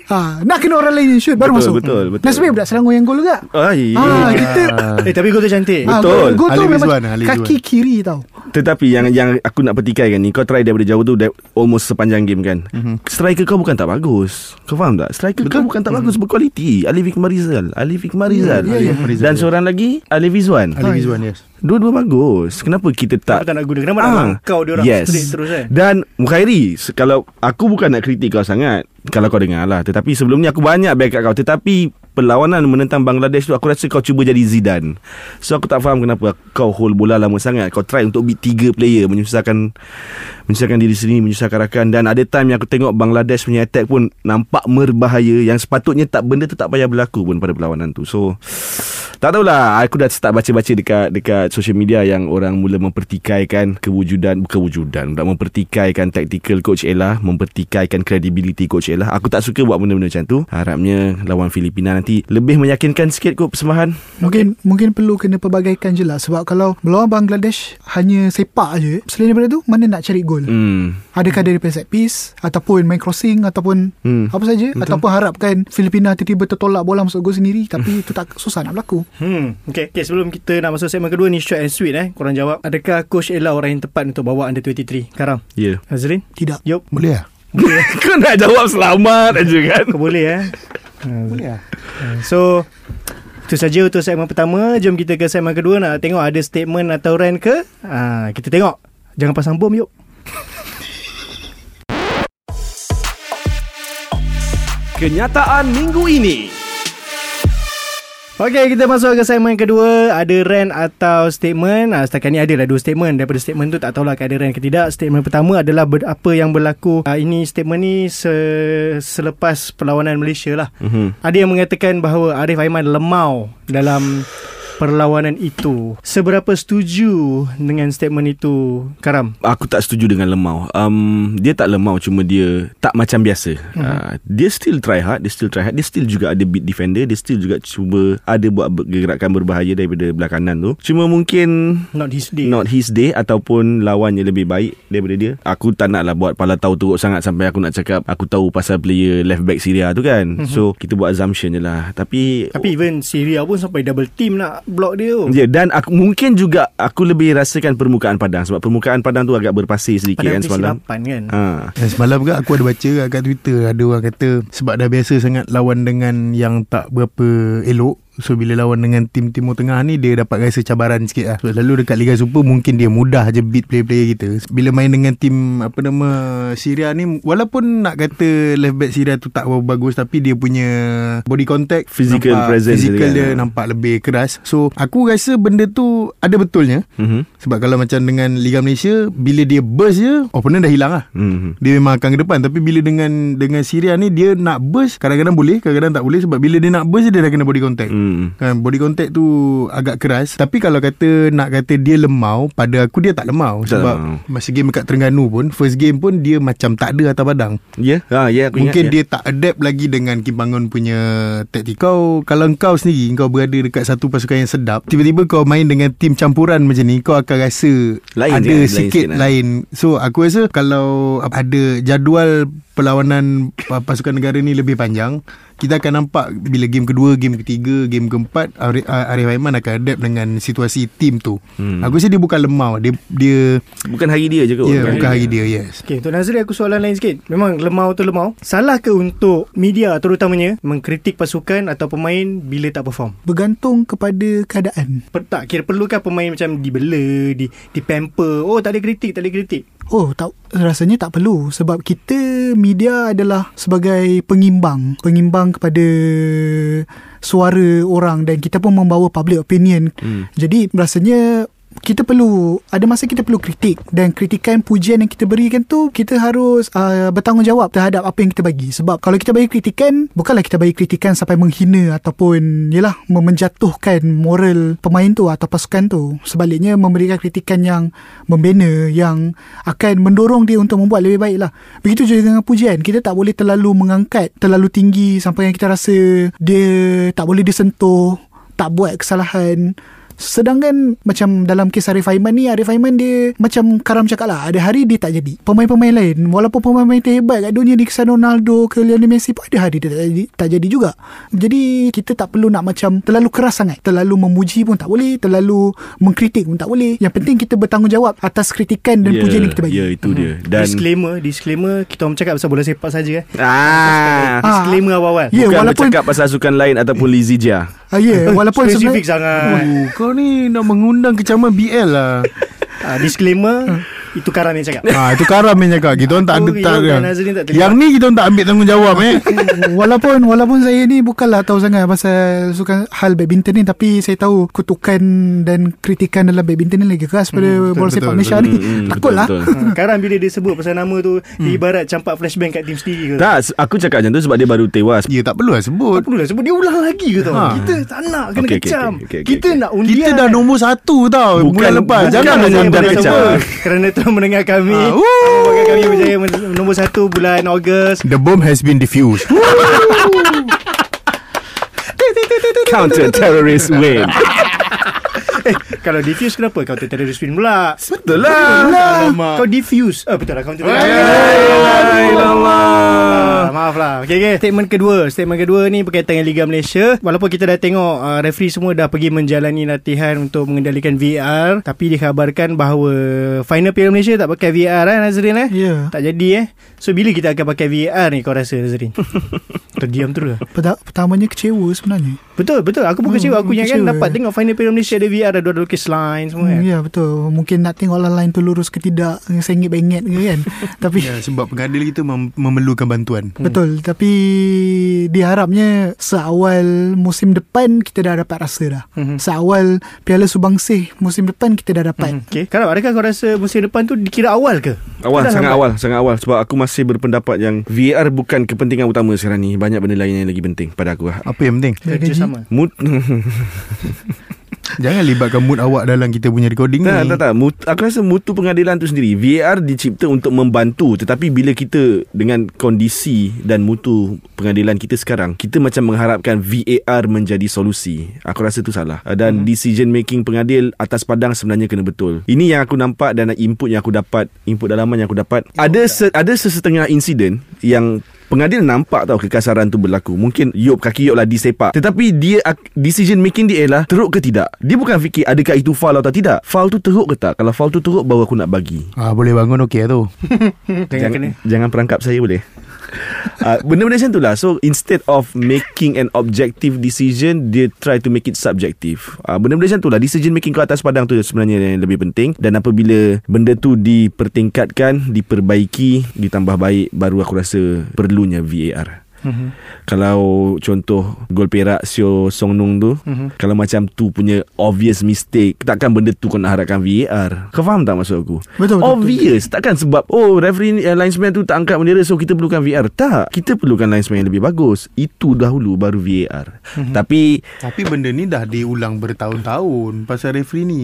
ha, Nak kena orang lain yang shoot Baru Betul, masuk betul, betul. Nasib baik budak Selangor yang gol juga Ay, ha, Kita Eh tapi gol tu cantik. Ah, Betul. Gol, tu Ali memang Rizwan, Ali kaki kiri tau. Tetapi yang yang aku nak petikaikan ni Kau try daripada jauh tu Almost sepanjang game kan mm-hmm. Striker kau bukan tak bagus Kau faham tak? Striker Betul. kau bukan tak bagus Berkualiti Alif Ikmar Rizal Alif Ikmar Rizal ya, ya. Dan seorang lagi Alif Izwan Ali Rizwan yes. Dua-dua bagus. Kenapa kita tak Kenapa tak nak guna? Kenapa nak langkau dia orang yes. straight terus, eh? Dan Mukhairi Kalau Aku bukan nak kritik kau sangat Kalau kau dengar lah. Tetapi sebelum ni Aku banyak backup kau. Tetapi Perlawanan menentang Bangladesh tu Aku rasa kau cuba jadi Zidane. So aku tak faham kenapa Kau hold bola lama sangat. Kau try untuk beat tiga player Menyusahkan Menyusahkan diri sendiri Menyusahkan rakan. Dan ada time yang aku tengok Bangladesh punya attack pun Nampak berbahaya Yang sepatutnya tak Benda tu tak payah berlaku pun Pada perlawanan tu. So tak tahulah Aku dah start baca-baca dekat Dekat social media Yang orang mula mempertikaikan Kewujudan Bukan wujudan Tak mempertikaikan Tactical Coach Ella Mempertikaikan Credibility Coach Ella Aku tak suka buat benda-benda macam tu Harapnya Lawan Filipina nanti Lebih meyakinkan sikit kot Persembahan Mungkin mungkin perlu kena perbagaikan je lah sebab kalau melawan Bangladesh hanya sepak je selain daripada tu mana nak cari gol. Hmm Adakah daripada set piece ataupun main crossing ataupun Hmm. apa saja ataupun harapkan Filipina tiba-tiba tertolak bola masuk gol sendiri tapi itu tak susah nak berlaku. Hmm. Okay. okay. Sebelum kita nak masuk segmen kedua ni short and sweet eh. Korang jawab. Adakah Coach Ella orang yang tepat untuk bawa under 23? Karam. Ya yeah. Azrin? Tidak. Yup. Boleh lah Kau nak jawab selamat aja kan Kau boleh eh. Boleh lah So itu saja untuk segmen pertama. Jom kita ke segmen kedua nak tengok ada statement atau rant ke? Ha, kita tengok. Jangan pasang bom yuk. Kenyataan minggu ini. Okey, kita masuk ke segmen kedua. Ada rant atau statement. Ha, setakat ni ada lah dua statement. Daripada statement tu tak tahulah ada rant ke tidak. Statement pertama adalah ber, apa yang berlaku. Ha, ini statement ni se, selepas perlawanan Malaysia lah. Mhm. Ada yang mengatakan bahawa Arif Aiman lemau dalam perlawanan itu. Seberapa setuju dengan statement itu, Karam? Aku tak setuju dengan lemau um, Dia tak lemau Cuma dia Tak macam biasa mm-hmm. uh, Dia still try hard Dia still try hard Dia still juga ada beat defender Dia still juga cuba Ada buat gerakan berbahaya Daripada belah kanan tu Cuma mungkin Not his day. Not his day Ataupun lawannya lebih baik Daripada dia Aku tak nak lah Buat pala tahu teruk sangat Sampai aku nak cakap Aku tahu pasal player Left back Syria tu kan mm-hmm. So kita buat assumption je lah Tapi Tapi even Syria pun sampai double team nak block dia tu. Ya, dan aku mungkin juga aku lebih rasakan permukaan padang sebab permukaan padang tu agak berpasir sedikit Pada kan semalam. kesilapan kan. Ha. Dan semalam juga aku ada baca kat Twitter Ada orang kata Sebab dah biasa sangat lawan dengan yang tak berapa elok So bila lawan dengan tim Timur Tengah ni Dia dapat rasa cabaran sikit lah. So, Lalu dekat Liga Super Mungkin dia mudah je beat player-player kita. Bila main dengan tim Apa nama Syria ni Walaupun nak kata Left back Syria tu tak berapa bagus Tapi dia punya Body contact Physical nampak, presence Physical dia dia, kan. nampak lebih keras. So aku rasa benda tu Ada betulnya. Mhm. Sebab kalau macam dengan Liga Malaysia Bila dia burst je Opponent dah hilang lah. Mhm. dia memang akan ke depan. Tapi bila dengan Dengan Syria ni Dia nak burst Kadang-kadang boleh Kadang-kadang tak boleh. Sebab bila dia nak burst Dia dah kena body contact Hmm. Kan body contact tu agak keras Tapi kalau kata nak kata dia lemau Pada aku dia tak lemau Tak Sebab lemau. masa game dekat Terengganu pun First game pun dia macam tak ada atas badang Ya, ha, ya aku Mungkin ingat, dia tak adapt lagi dengan Kim Bangun punya taktik Kau Kalau kau sendiri Kau berada dekat satu pasukan yang sedap Tiba-tiba kau main dengan tim campuran macam ni Kau akan rasa Lain Ada je kan? Lain sikit sikit lah. lain So aku rasa Kalau ada jadual Perlawanan pa- pasukan negara ni lebih panjang kita akan nampak bila game kedua, game ketiga, game keempat Arif, Arif Aiman akan adapt dengan situasi tim tu. Hmm. Aku rasa dia bukan lemau, dia dia Bukan hari dia je kot. ya yeah, bukan hari dia, yes. Okay, untuk Nazri aku soalan lain sikit. Memang lemau tu lemau. Salah ke untuk media terutamanya mengkritik pasukan atau pemain bila tak perform? Bergantung kepada keadaan. Per, tak kira perlukah pemain macam dibela, di di pamper. Oh, tak ada kritik, tak ada kritik. Oh, tak rasanya tak perlu sebab kita media adalah sebagai pengimbang, pengimbang kepada suara orang dan kita pun membawa public opinion. Hmm. Jadi rasanya kita perlu ada masa kita perlu kritik. Dan kritikan pujian yang kita berikan tu kita harus uh, bertanggungjawab terhadap apa yang kita bagi. Sebab kalau kita bagi kritikan bukanlah kita bagi kritikan sampai menghina ataupun yalah menjatuhkan moral pemain tu atau pasukan tu. Sebaliknya memberikan kritikan yang membina yang akan mendorong dia untuk membuat lebih baik lah begitu juga dengan pujian. Kita tak boleh terlalu mengangkat terlalu tinggi sampai yang kita rasa dia tak boleh disentuh tak buat kesalahan Sedangkan macam dalam kes Arif Aiman ni Arif Aiman dia macam Karam cakap lah Ada hari dia tak jadi Pemain-pemain lain Walaupun pemain-pemain terhebat kat dunia ni Cristiano Ronaldo ke Lionel Messi pun Ada hari dia tak jadi, tak jadi juga Jadi kita tak perlu nak macam Terlalu keras sangat Terlalu memuji pun tak boleh Terlalu mengkritik pun tak boleh Yang penting kita bertanggungjawab Atas kritikan dan Ya, pujian yang kita bagi Ya, itu dia. Dan Dan disclaimer, disclaimer kita orang cakap pasal bola sepak saja eh. ah, Disclaimer awal-awal. Ya, bukan walaupun- bercakap pasal sukan lain ataupun Lizzie Jia. ah, Ya Walaupun spesifik sangat. Oh, kau ni nak mengundang kecaman BL lah. Ah, disclaimer itu Karam yang cakap. ha, itu karam yang cakap. Kita orang tak ada Aku tak kan. Yang ni kita orang tak ambil tanggungjawab eh. walaupun walaupun saya ni bukanlah tahu sangat pasal sukan hal badminton ni tapi saya tahu kutukan dan kritikan dalam badminton ni lagi keras pada betul, bola sepak Malaysia Hmm, ni. hmm, Takutlah. betul, betul. Ah, Karam bila dia sebut pasal nama tu dia ibarat campak flashbang kat tim sendiri ke. Tak, aku cakap macam tu sebab dia baru tewas. Ya tak perlu lah sebut. Tak perlulah sebut dia ulang lagi ke tau. Ha. Kita tak nak kena okey, kecam. okey, okey, okey, Kita okey. nak undian. Kita dah nombor satu tau Bukan- Bulan lepas Jangan undang boleh kecam. kerana telah mendengar kami. Bukan kami berjaya men- nombor satu bulan Ogos. The bomb has been diffused Counter terrorist win. Eh, kalau diffuse kenapa kau terrorist win pula? Betul lah. Alamak. Kau diffuse. Ah betul lah kau. Alamak. Ah, maaf lah okay, okay. Statement kedua Statement kedua ni Berkaitan dengan Liga Malaysia Walaupun kita dah tengok uh, Referee semua dah pergi Menjalani latihan Untuk mengendalikan VAR Tapi dikhabarkan bahawa Final Piala Malaysia Tak pakai VAR eh Nazrin eh Ya. Tak jadi eh So bila kita akan pakai VAR ni Kau rasa Nazrin Terdiam terus lah Perta- Pertamanya kecewa sebenarnya. Betul betul Aku pun Hmm, kecewa Aku ingat kan. Dapat tengok Final Piala Malaysia Ada VAR Ada dua lukis line semua kan Hmm, ya betul. Mungkin nak tengok orang lain tu lurus ke tidak, sengit-bengit ke kan. Tapi Ya, sebab pengadil kita mem- memerlukan bantuan. Betul Tapi Diharapnya Seawal musim depan Kita dah dapat rasa dah Mhm. Seawal Piala Subangsih Musim depan kita dah dapat Hmm, Okay Kalau adakah kau rasa Musim depan tu Dikira awal ke Awal, sangat lambat. awal, sangat awal sebab aku masih berpendapat yang VAR bukan kepentingan utama sekarang ni. Banyak benda lain yang lagi penting pada aku. Apa yang penting? Kerja sama Mood Jangan libatkan mood awak dalam kita punya recording Tak, ni. tak, tak. Mut, aku rasa mutu pengadilan tu sendiri. VAR dicipta untuk membantu. Tetapi bila kita dengan kondisi dan mutu pengadilan kita sekarang, kita macam mengharapkan VAR menjadi solusi. Aku rasa tu salah. Dan hmm. decision making pengadil atas padang sebenarnya kena betul. Ini yang aku nampak dan input yang aku dapat, input dalaman yang aku dapat. Ada se, ada sesetengah insiden yang Pengadil nampak tau kekasaran tu berlaku. Mungkin Yop kaki Yop lah disepak. Tetapi dia Decision making dia ialah Teruk ke tidak? Dia bukan fikir Adakah itu foul atau tidak. Foul tu teruk ke tak? Kalau foul tu teruk Baru aku nak bagi. Ah, boleh bangun okey lah tu. Jangan Jangan perangkap saya boleh uh, Benda-benda macam tu lah So instead of Making an objective decision Dia try to make it subjective. Uh, Benda-benda macam tu lah Decision making kau atas padang tu Sebenarnya yang lebih penting. Dan apabila Benda tu dipertingkatkan Diperbaiki Ditambah baik Baru aku rasa Perlunya VAR Mm-hmm. Kalau contoh Gol Perak Sio Song Nung tu mm-hmm. Kalau macam tu punya Obvious mistake Takkan benda tu Kau nak harapkan VAR Kau faham tak maksud aku Betul, betul, Obvious betul. Takkan sebab Oh referee uh, linesman tu Tak angkat bendera So kita perlukan VAR Tak Kita perlukan linesman yang lebih bagus Itu dahulu Baru VAR mm-hmm. Tapi Tapi benda ni dah diulang bertahun-tahun Pasal referee ni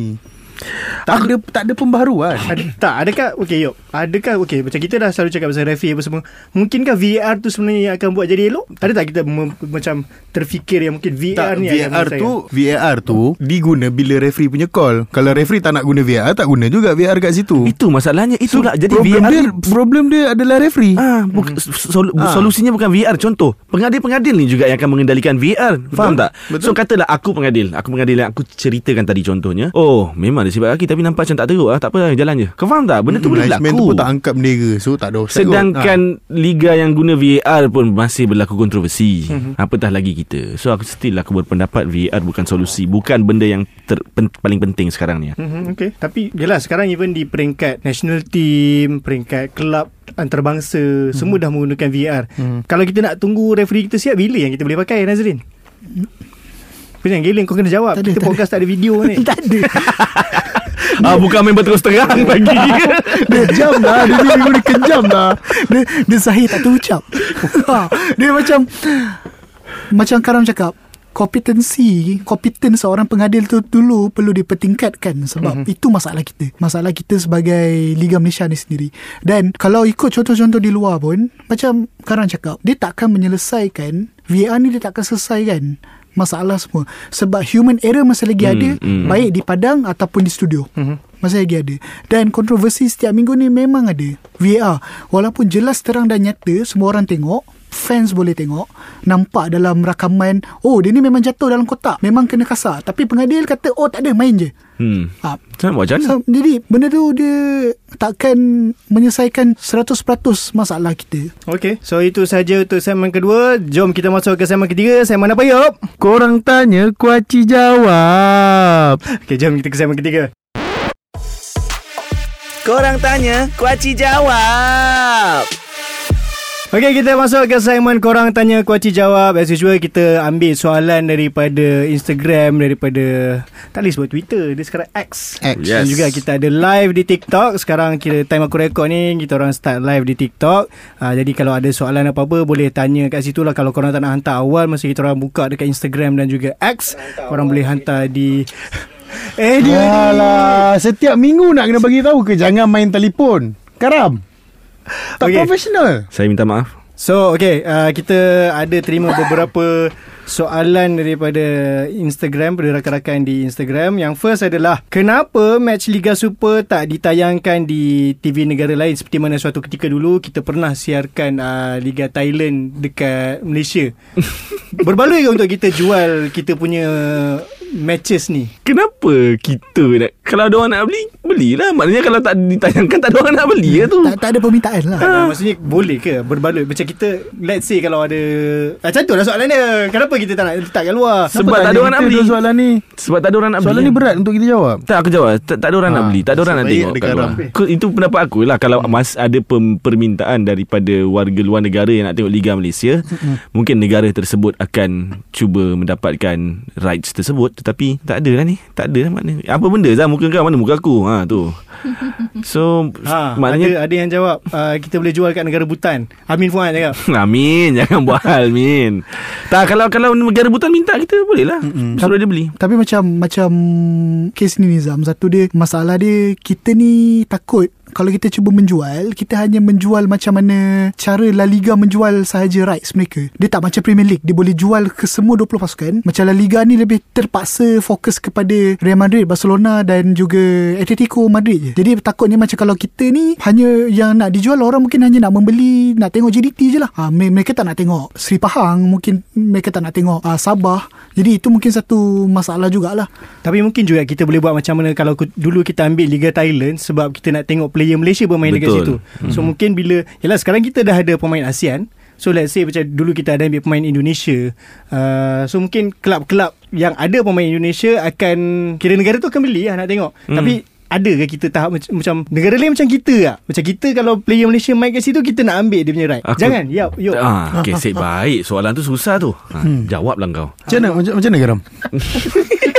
tak ada tak ada pembaharuan. Ad, tak, adakah okey yuk. Adakah okey macam kita dah selalu cakap pasal referee apa semua. Mungkinkah VAR tu sebenarnya yang akan buat jadi elok? Ada tak kita mem, macam terfikir yang mungkin VAR tak, ni VAR tu VAR tu diguna bila referee punya call. Kalau referee tak nak guna VAR tak guna juga VAR kat situ. Itu masalahnya itulah so, jadi problem VAR dia, ni problem dia adalah referee. Ah, buka, sol, ah. solusinya bukan VR contoh. Pengadil-pengadil ni juga yang akan mengendalikan VR. Faham tak? Betul. So katalah aku pengadil, aku pengadil yang aku ceritakan tadi contohnya. Oh, memang dia sebab lagi tapi nampak macam tak teruk lah. Tak apa jalan je. Kau faham tak? Benda tu boleh Linesman berlaku. tu pun tak angkat bendera So tak ada offside Sedangkan kot. liga yang guna VAR pun masih berlaku kontroversi. Mm-hmm. Apatah lagi kita. So aku still aku berpendapat VAR bukan solusi, bukan benda yang ter, pen, paling penting sekarang ni. Mm-hmm, okay. Tapi yelah sekarang even di peringkat national team, peringkat kelab antarabangsa, mm-hmm. semua dah menggunakan VR. Mm-hmm. Kalau kita nak tunggu referee kita siap bila yang kita boleh pakai Nazrin? Pening gila kau kena jawab. Tak ada, kita tak podcast tak ada video ni. tak ada. ah bukan member terus terang bagi. Dia jam lah Dia ni dia kejam lah Dia, dia sahih tak terucap. Ha, Dia macam Macam Karam cakap Kompetensi Kompeten seorang pengadil tu Dulu perlu dipertingkatkan Sebab mm-hmm. itu masalah kita. Masalah kita sebagai Liga Malaysia ni sendiri. Dan Kalau ikut contoh-contoh di luar pun Macam Karam cakap Dia takkan menyelesaikan VAR ni dia takkan selesaikan Masalah semua Sebab human error masih lagi Hmm, ada hmm. Baik di padang Ataupun di studio Mhm. masih lagi ada Dan kontroversi setiap minggu ni memang ada VAR Walaupun jelas terang dan nyata Semua orang tengok Fans boleh tengok Nampak dalam rakaman Oh dia ni memang jatuh dalam kotak Memang kena kasar Tapi pengadil kata Oh tak ada main je hmm. ha. Macam buat macam mana? so, Jadi benda tu dia Takkan Menyelesaikan 100% masalah kita Okay, so itu saja untuk segmen kedua. Jom kita masuk ke segmen ketiga. Segmen apa, Yop? Korang tanya Kuaci jawab Okay, jom kita ke segmen ketiga. Korang tanya, Kuaci jawab. Okey, kita masuk ke segmen korang tanya kuaci jawab. As usual, kita ambil soalan daripada Instagram, daripada... Tak boleh sebut Twitter. Dia sekarang X. X. Dan Yes. juga kita ada live di TikTok. Sekarang kira time aku rekod ni, kita orang start live di TikTok. Uh, jadi kalau ada soalan apa-apa, boleh tanya kat situ lah. Kalau korang tak nak hantar awal, masa kita orang buka dekat Instagram dan juga X, korang boleh hantar di... eh, dia... Alah Setiap minggu nak kena bagi tahu ke Jangan main telefon Karam Tak okay. profesional Saya minta maaf. So okay uh, Kita ada terima beberapa Soalan daripada Instagram Pada rakan-rakan di Instagram Yang first adalah Kenapa match Liga Super Tak ditayangkan di TV negara lain Seperti mana suatu ketika dulu Kita pernah siarkan uh, Liga Thailand Dekat Malaysia Berbaloi untuk kita jual Kita punya Matches ni? Kenapa kita nak Kalau ada orang nak beli Belilah. Maknanya kalau tak ditayangkan Tak ada orang nak beli lah tu. Tak, tak ada permintaan lah. Uh, maksudnya boleh ke berbaloi Macam kita Let's say kalau ada Macam tu lah soalan dia. Kenapa kita tak nak letakkan luar? Sebab tak ada orang nak beli. Soalan ni? Sebab tak ada orang nak Soalan beli. ni berat untuk kita jawab. Tak aku jawab. Tak, tak ada orang Ha, nak beli. Tak ada orang nak tengok kat luar. Itu pendapat aku lah. Kalau mas ada pem, permintaan Daripada warga luar negara Yang nak tengok Liga Malaysia Mungkin negara tersebut Akan cuba mendapatkan Rights tersebut Tetapi tak ada lah ni. Tak ada lah makna Apa benda Zah? Muka kau Mana? Muka aku? Ha tu. So Ha, Maknanya ada ada yang jawab uh, kita boleh jual kat negara Butan. Amin Fuad cakap. Amin. Jangan buat hal Min. Tak kalau kalau negara butan minta kita boleh lah. Suruh dia beli. Tapi macam Macam Kes ni Nizam Satu dia Masalah dia Kita ni takut kalau kita cuba menjual Kita hanya menjual macam mana Cara La Liga menjual sahaja rights mereka. Dia tak macam Premier League Dia boleh jual ke semua 20 pasukan. Macam La Liga ni lebih terpaksa Fokus kepada Real Madrid, Barcelona Dan juga Atletico Madrid je. Jadi takutnya macam kalau kita ni Hanya yang nak dijual Orang mungkin hanya nak membeli Nak tengok JDT je lah. Ha, Mereka tak nak tengok Sri Pahang Mungkin mereka tak nak tengok uh, Sabah. Jadi itu mungkin satu masalah jugalah. Tapi mungkin juga kita boleh buat macam mana kalau dulu kita ambil Liga Thailand sebab kita nak tengok player Malaysia bermain dekat Betul. situ. So mungkin bila yalah sekarang kita dah ada pemain ASEAN So let's say macam dulu kita ada ambil pemain Indonesia. Uh, so mungkin kelab-kelab yang ada pemain Indonesia akan kira negara tu akan beli lah nak tengok. Hmm. Tapi ada ke kita tahap macam, macam negara lain macam kita tak? Macam kita kalau player Malaysia main kat situ kita nak ambil dia punya right. Aku- Jangan. Ya, yuk. Ah, okay, Sip, baik. Soalan tu susah tu. Ha, Jawablah kau. Macam mana, macam, macam mana Garam?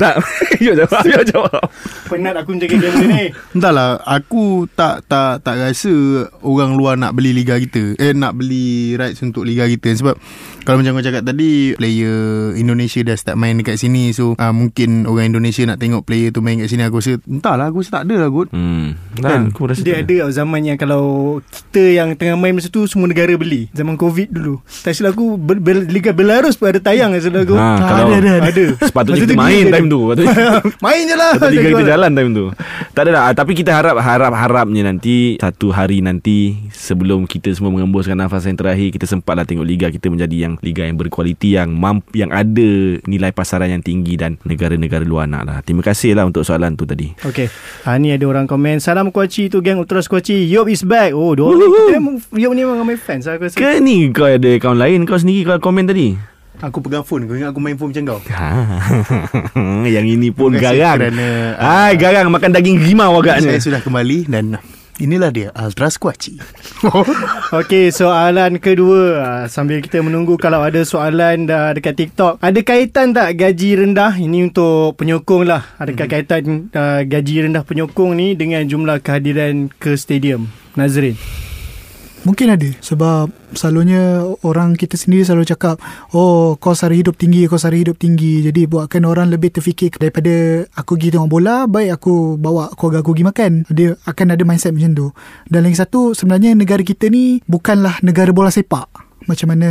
Tak, yuk jawab, yuk jawab. Penat aku menjaga game ni. Entahlah, aku tak tak tak rasa orang luar nak beli liga kita. Eh nak beli rights untuk liga kita sebab kalau macam kau cakap tadi player Indonesia dah start main dekat sini so uh, mungkin orang Indonesia nak tengok player tu main kat sini aku rasa entahlah aku rasa tak ada lah kot. Hmm. Kan? Kan, aku rasa Dia ada zaman yang kalau kita yang tengah main masa tu semua negara beli. Zaman Covid dulu. Tak silap aku Liga Belarus pun ada tayang tak silap aku. Ha, kalau ada, ada, ada. ada. Sepatutnya kita main time tu. Main je lah. Dia kita jalan time tu. Tak ada lah Tapi kita harap Harap-harapnya nanti Satu hari nanti Sebelum kita semua Mengembuskan nafas yang terakhir Kita sempatlah tengok liga kita Menjadi yang Liga yang berkualiti Yang mampu Yang ada Nilai pasaran yang tinggi Dan negara-negara luar nak lah. Terima kasih lah Untuk soalan tu tadi. Okay ha, Ni ada orang komen Salam Kuaci tu Gang Ultras Kuaci Yop is back. Oh dua orang Yop ni memang ramai fans Aku Ke ni kau ada akaun lain? Kau sendiri kau komen tadi Aku pegang phone kau ingat aku main phone macam kau. ha. Yang ini pun Terima garang. kerana, uh, Hai garang. Makan daging rimau agaknya. Saya sudah kembali dan inilah dia Ultra Squatchy. Okay soalan kedua. Ah, Sambil kita menunggu Kalau ada soalan dah Dekat TikTok. Ada kaitan tak Gaji rendah? Ini untuk penyokong lah. Adakah kaitan uh, Gaji rendah penyokong ni Dengan jumlah kehadiran Ke stadium? Nazrin Mungkin ada. Sebab Selalunya Orang kita sendiri selalu cakap Oh kos sara hidup tinggi Kos sara hidup tinggi. Jadi buatkan orang lebih terfikir Daripada Aku pergi tengok bola Baik aku bawa keluarga aku pergi makan. Dia akan ada mindset macam tu. Dan lagi satu Sebenarnya negara kita ni Bukanlah negara bola sepak macam mana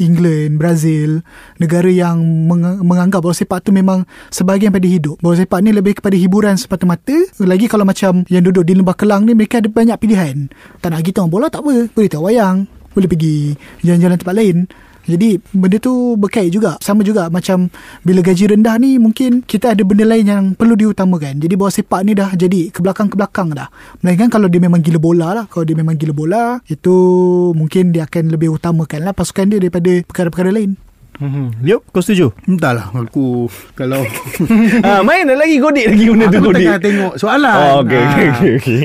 England, Brazil, negara yang meng- menganggap bola sepak tu memang sebahagian pada hidup. Bola sepak ni lebih kepada hiburan semata-mata. Lagi kalau macam yang duduk di Lembah Kelang ni mereka ada banyak pilihan. Tak nak pergi tengok bola tak apa, boleh tengok wayang, boleh pergi jalan-jalan tempat lain. Jadi benda tu berkait juga Sama juga macam Bila gaji rendah ni Mungkin kita ada benda lain yang Perlu diutamakan Jadi bola sepak ni dah Jadi ke belakang-ke-belakang dah Melainkan kalau dia memang gila bola lah Kalau dia memang gila bola Itu Mungkin dia akan lebih utamakan lah Pasukan dia daripada Perkara-perkara lain hmm. Yop kau setuju Entahlah aku kalau ha, Main lagi kodik lagi Benda tu aku tengah tengok soalan. Oh, okay, okay, Ah. okay, okay.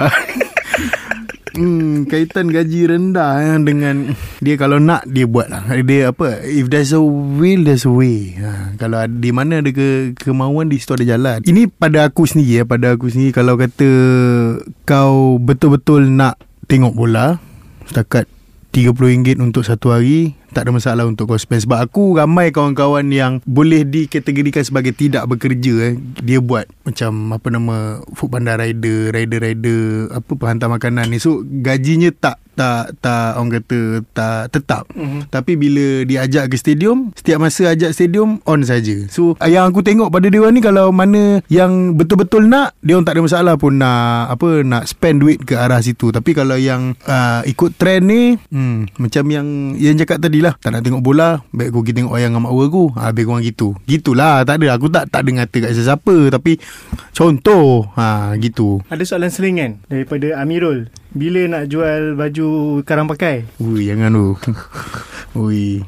Hmm, kaitan gaji rendah eh, dengan dia kalau nak dia buat lah. Dia apa? If there's a will, there's a way. Ha, kalau di mana ada ke, kemauan di situ ada jalan. Ini pada aku sendiri ya, pada aku sendiri kalau kata kau betul-betul nak tengok bola setakat RM30 untuk satu hari tak ada masalah untuk kau spend. Sebab aku ramai kawan-kawan yang boleh dikategorikan sebagai tidak bekerja eh. Dia buat macam apa nama food bandar rider rider-rider apa penghantar makanan ni. So gajinya tak tak tak orang kata tak tetap. Mm-hmm. tapi bila diajak ke stadium setiap masa ajak stadium on saja. So yang aku tengok pada dia ni kalau mana yang betul-betul nak dia orang tak ada masalah pun nak apa nak spend duit ke arah situ. Tapi kalau yang uh, ikut trend ni hmm, macam yang yang cakap tadi lah. Tak nak tengok bola baik aku pergi tengok wayang dengan mak aku ha, lebih kurang gitu. Gitulah tak ada. Aku tak tak ada ngata kat sesiapa tapi contoh ha gitu. Ada soalan selingan Daripada Amirul. Bila nak jual baju Karang pakai? Ui jangan tu. Ui.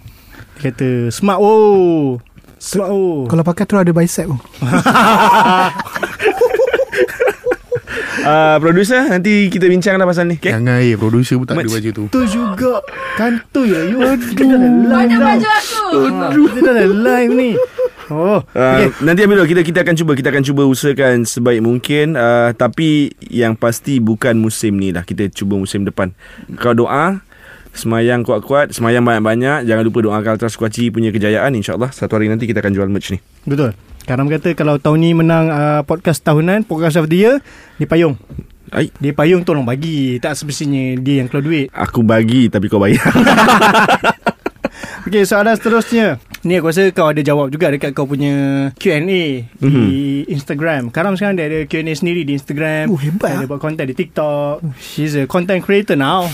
Dia kata Smart oh. Smart oh. Kalau pakai tu ada bicep. tu uh, Producer Nanti kita bincang lah pasal ni okay? jangan eh producer pun tak ada Merch. baju tu Tu juga Kantoi lah you live tau baju aku. Aduh Kita dah live ni Oh Uh, okay. Nanti Amirul kita kita akan cuba kita akan cuba usahakan sebaik mungkin uh, tapi yang pasti bukan musim ni lah kita cuba musim depan. Kau doa semayang kuat-kuat, semayang banyak-banyak, jangan lupa doakan Ultra Squatchy punya kejayaan insyaallah satu hari nanti kita akan jual merch ni. Betul Karam kata Kalau tahun ni menang uh, Podcast tahunan Podcast of the year Dia payung. Ai, Dia payung tolong bagi. Tak semestinya Dia yang keluar duit. Aku bagi tapi kau bayar. Okay soalan seterusnya. Ni aku rasa kau ada jawab juga Dekat kau punya Q&A Di Mhm. Instagram. Karam sekarang dia ada Q&A sendiri Di Instagram. Oh, hebat, Dia buat content di TikTok. She's a content creator now.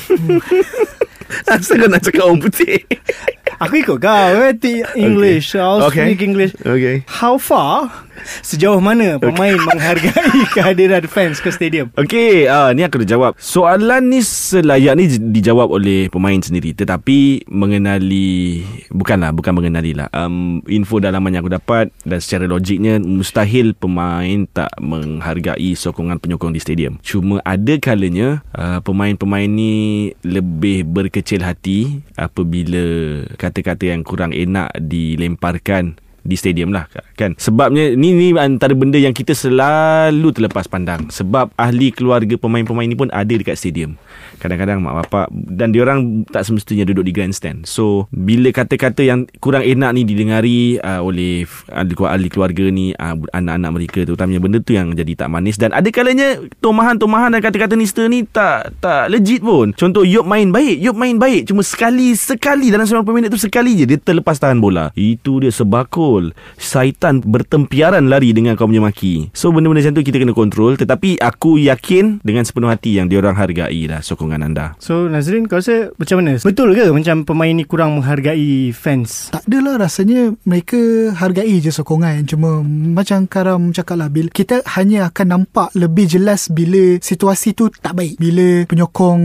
Asal kau nak cakap orang putih. Aku ikut kau eh, ti- English I'll Okay. speak English Okay. How far Sejauh mana pemain menghargai kehadiran fans ke stadium? Okey, uh, ni aku dah jawab. Soalan ni selayaknya dijawab oleh pemain sendiri. Tetapi mengenali bukanlah, bukan mengenali lah. Um, info dalaman yang aku dapat dan secara logiknya mustahil pemain tak menghargai sokongan penyokong di stadium. Cuma ada kalanya uh, pemain-pemain ni lebih berkecil hati apabila kata-kata yang kurang enak dilemparkan di stadium lah kan? Sebabnya ni ni antara benda yang kita selalu terlepas pandang. Sebab ahli keluarga pemain-pemain ni pun ada dekat stadium. Kadang-kadang mak bapak dan diorang tak semestinya duduk di grandstand. So bila kata-kata yang kurang enak ni didengari uh, oleh ahli, keluarga ni uh, anak-anak mereka terutamanya benda tu yang jadi tak manis. Dan ada kalanya tomahan-tomahan dan kata-kata nista ni tak tak legit pun. Contoh Yop main baik Yop main baik. Cuma sekali sekali dalam 90 minit tu sekali je dia terlepas tahan bola. Itu dia sebakul syaitan bertempiaran lari dengan kau punya maki so benda-benda macam tu kita kena kontrol. Tetapi aku yakin dengan sepenuh hati yang diorang hargai lah sokongan anda. So Nazrin kau rasa macam mana? Betul ke macam pemain ni kurang menghargai fans? Tak adalah rasanya mereka hargai je sokongan. Cuma macam Karam cakap lah Bil, Kita hanya akan nampak lebih jelas bila situasi tu tak baik. Bila penyokong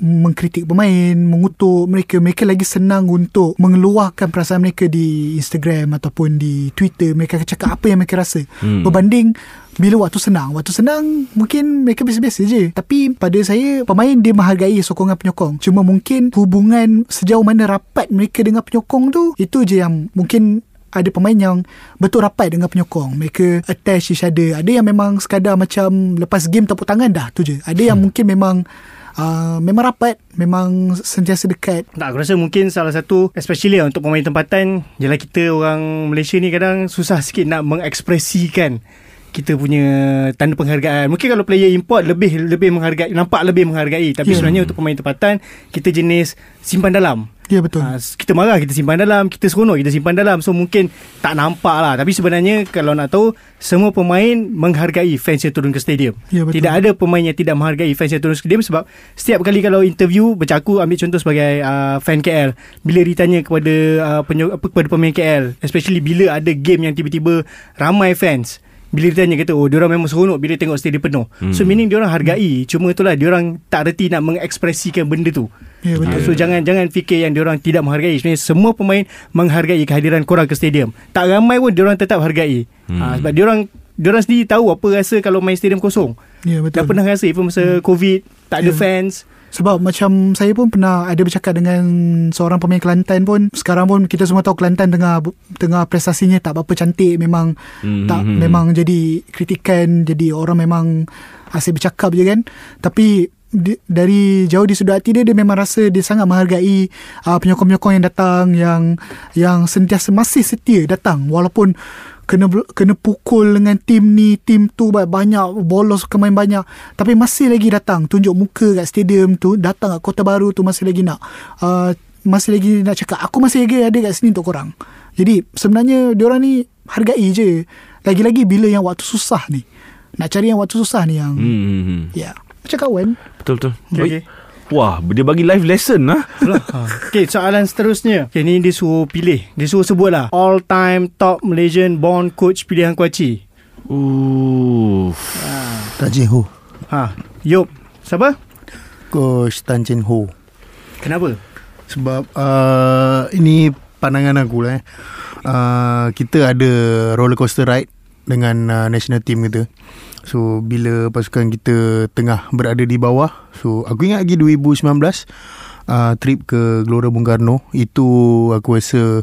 mengkritik pemain, mengutuk mereka. Mereka lagi senang untuk mengeluarkan perasaan mereka di Instagram ataupun di Twitter. Mereka akan cakap apa yang mereka rasa. Hmm. Berbanding bila waktu senang Waktu senang Mungkin mereka biasa-biasa je Tapi pada saya Pemain dia menghargai Sokongan penyokong Cuma mungkin Hubungan Sejauh mana rapat Mereka dengan penyokong tu Itu je yang Mungkin ada pemain yang betul rapat dengan penyokong. Mereka attach each other. Ada yang memang sekadar macam lepas game tepuk tangan dah tu je. Ada yang hmm. mungkin memang uh, memang rapat memang sentiasa dekat tak aku rasa mungkin salah satu especially untuk pemain tempatan jelah kita orang Malaysia ni kadang susah sikit nak mengekspresikan kita punya tanda penghargaan. Mungkin kalau player import lebih lebih menghargai, nampak lebih menghargai. Tapi yeah. sebenarnya untuk pemain tempatan, kita jenis simpan dalam. Ya yeah, betul. Ha, kita marah kita simpan dalam, kita seronok kita simpan dalam. So mungkin tak nampak lah. Tapi sebenarnya kalau nak tahu, semua pemain menghargai fans yang turun ke stadium. Ya, betul. Tidak ada pemain yang tidak menghargai fans yang turun ke stadium sebab setiap kali kalau interview, macam aku ambil contoh sebagai uh, fan KL, bila ditanya kepada uh, penyo- apa, kepada pemain KL, especially bila ada game yang tiba-tiba ramai fans, bila dia tanya kata oh diorang memang seronok bila tengok stadium penuh. Hmm. So meaning diorang hargai cuma itulah diorang tak reti nak mengekspresikan benda tu. Ya betul. So jangan jangan fikir yang diorang tidak menghargai. Sebenarnya semua pemain menghargai kehadiran korang ke stadium. Tak ramai pun diorang tetap hargai. Hmm. Ha, sebab diorang diorang sendiri tahu apa rasa kalau main stadium kosong. Ya betul. Dah pernah rasa even masa hmm. COVID tak ada ya. fans. Sebab macam saya pun pernah ada bercakap dengan seorang pemain Kelantan pun sekarang pun kita semua tahu Kelantan tengah tengah prestasinya tak berapa cantik memang mm-hmm. tak hmm, hmm. memang jadi kritikan jadi orang memang asyik bercakap je kan tapi di, dari jauh di sudut hati dia dia memang rasa dia sangat menghargai uh, penyokong-penyokong yang datang yang yang sentiasa masih setia datang. Walaupun kena kena pukul dengan tim ni tim tu banyak bolos kemain banyak tapi masih lagi datang. Tunjuk muka kat stadium tu datang kat kota baru tu masih lagi nak uh, masih lagi nak cakap aku masih lagi ada kat sini untuk korang. Jadi sebenarnya diorang ni hargai je. Lagi-lagi bila yang waktu susah ni. Nak cari yang waktu susah ni yang hmm, hmm, hmm. ya. yeah. Macam kawan betul betul okay, okay. Wah, dia bagi live lesson lah. okay, soalan seterusnya. Okay, ni dia suruh pilih. Dia suruh sebut lah. All time top Malaysian born coach pilihan Kuaci. Ooh. Ha. Tan Jin Ho. Ha. Yup. Siapa? Coach Tan Jin Ho. Kenapa? Sebab uh, ini pandangan aku lah. Eh. Uh, kita ada roller coaster ride dengan uh, national team kita. So bila pasukan kita tengah berada di bawah So aku ingat lagi 2019 uh, Trip ke Gelora Bung Karno Itu aku rasa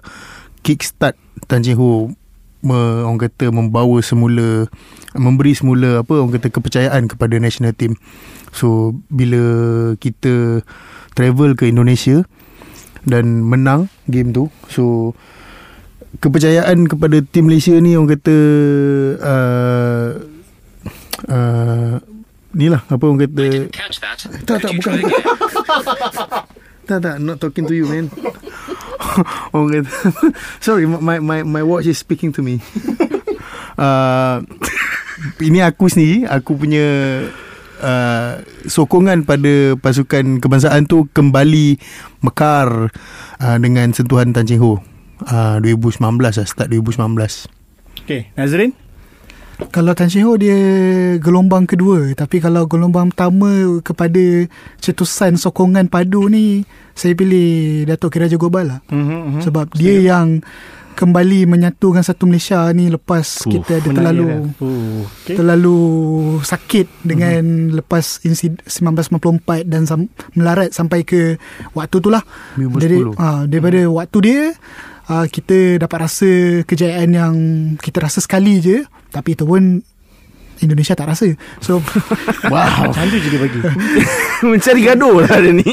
Kickstart Tan Jin Ho me, Orang kata membawa semula Memberi semula apa Orang kata kepercayaan kepada national team. So bila kita Travel ke Indonesia Dan menang game tu So Kepercayaan kepada tim Malaysia ni Orang kata uh, uh, ni lah apa orang kata tak tak bukan. tak tak not talking to you man. Orang kata sorry my my my watch is speaking to me. Uh, ini aku sendiri aku punya uh, sokongan pada pasukan kebangsaan tu kembali mekar uh, dengan sentuhan Tan Cheng Ho. Uh, 2019 lah start 2019 Okay Nazrin Kalau Tan Shin Ho dia gelombang kedua. Tapi kalau gelombang pertama Kepada cetusan sokongan padu ni Saya pilih Datuk Kiraja Gobal lah. Mm-hmm. Sebab dia yang Kembali menyatukan satu Malaysia ni Lepas Uh, kita ada terlalu okay. Terlalu sakit Dengan lepas insid 1994 Dan sam, melarat sampai ke Waktu tu lah. 2010. Dari, uh, Daripada waktu dia uh, Kita dapat rasa Kejayaan yang Kita rasa sekali je. Tapi itu pun Indonesia tak rasa So Wow. Candu je dia bagi. Mencari gaduh lah dia ni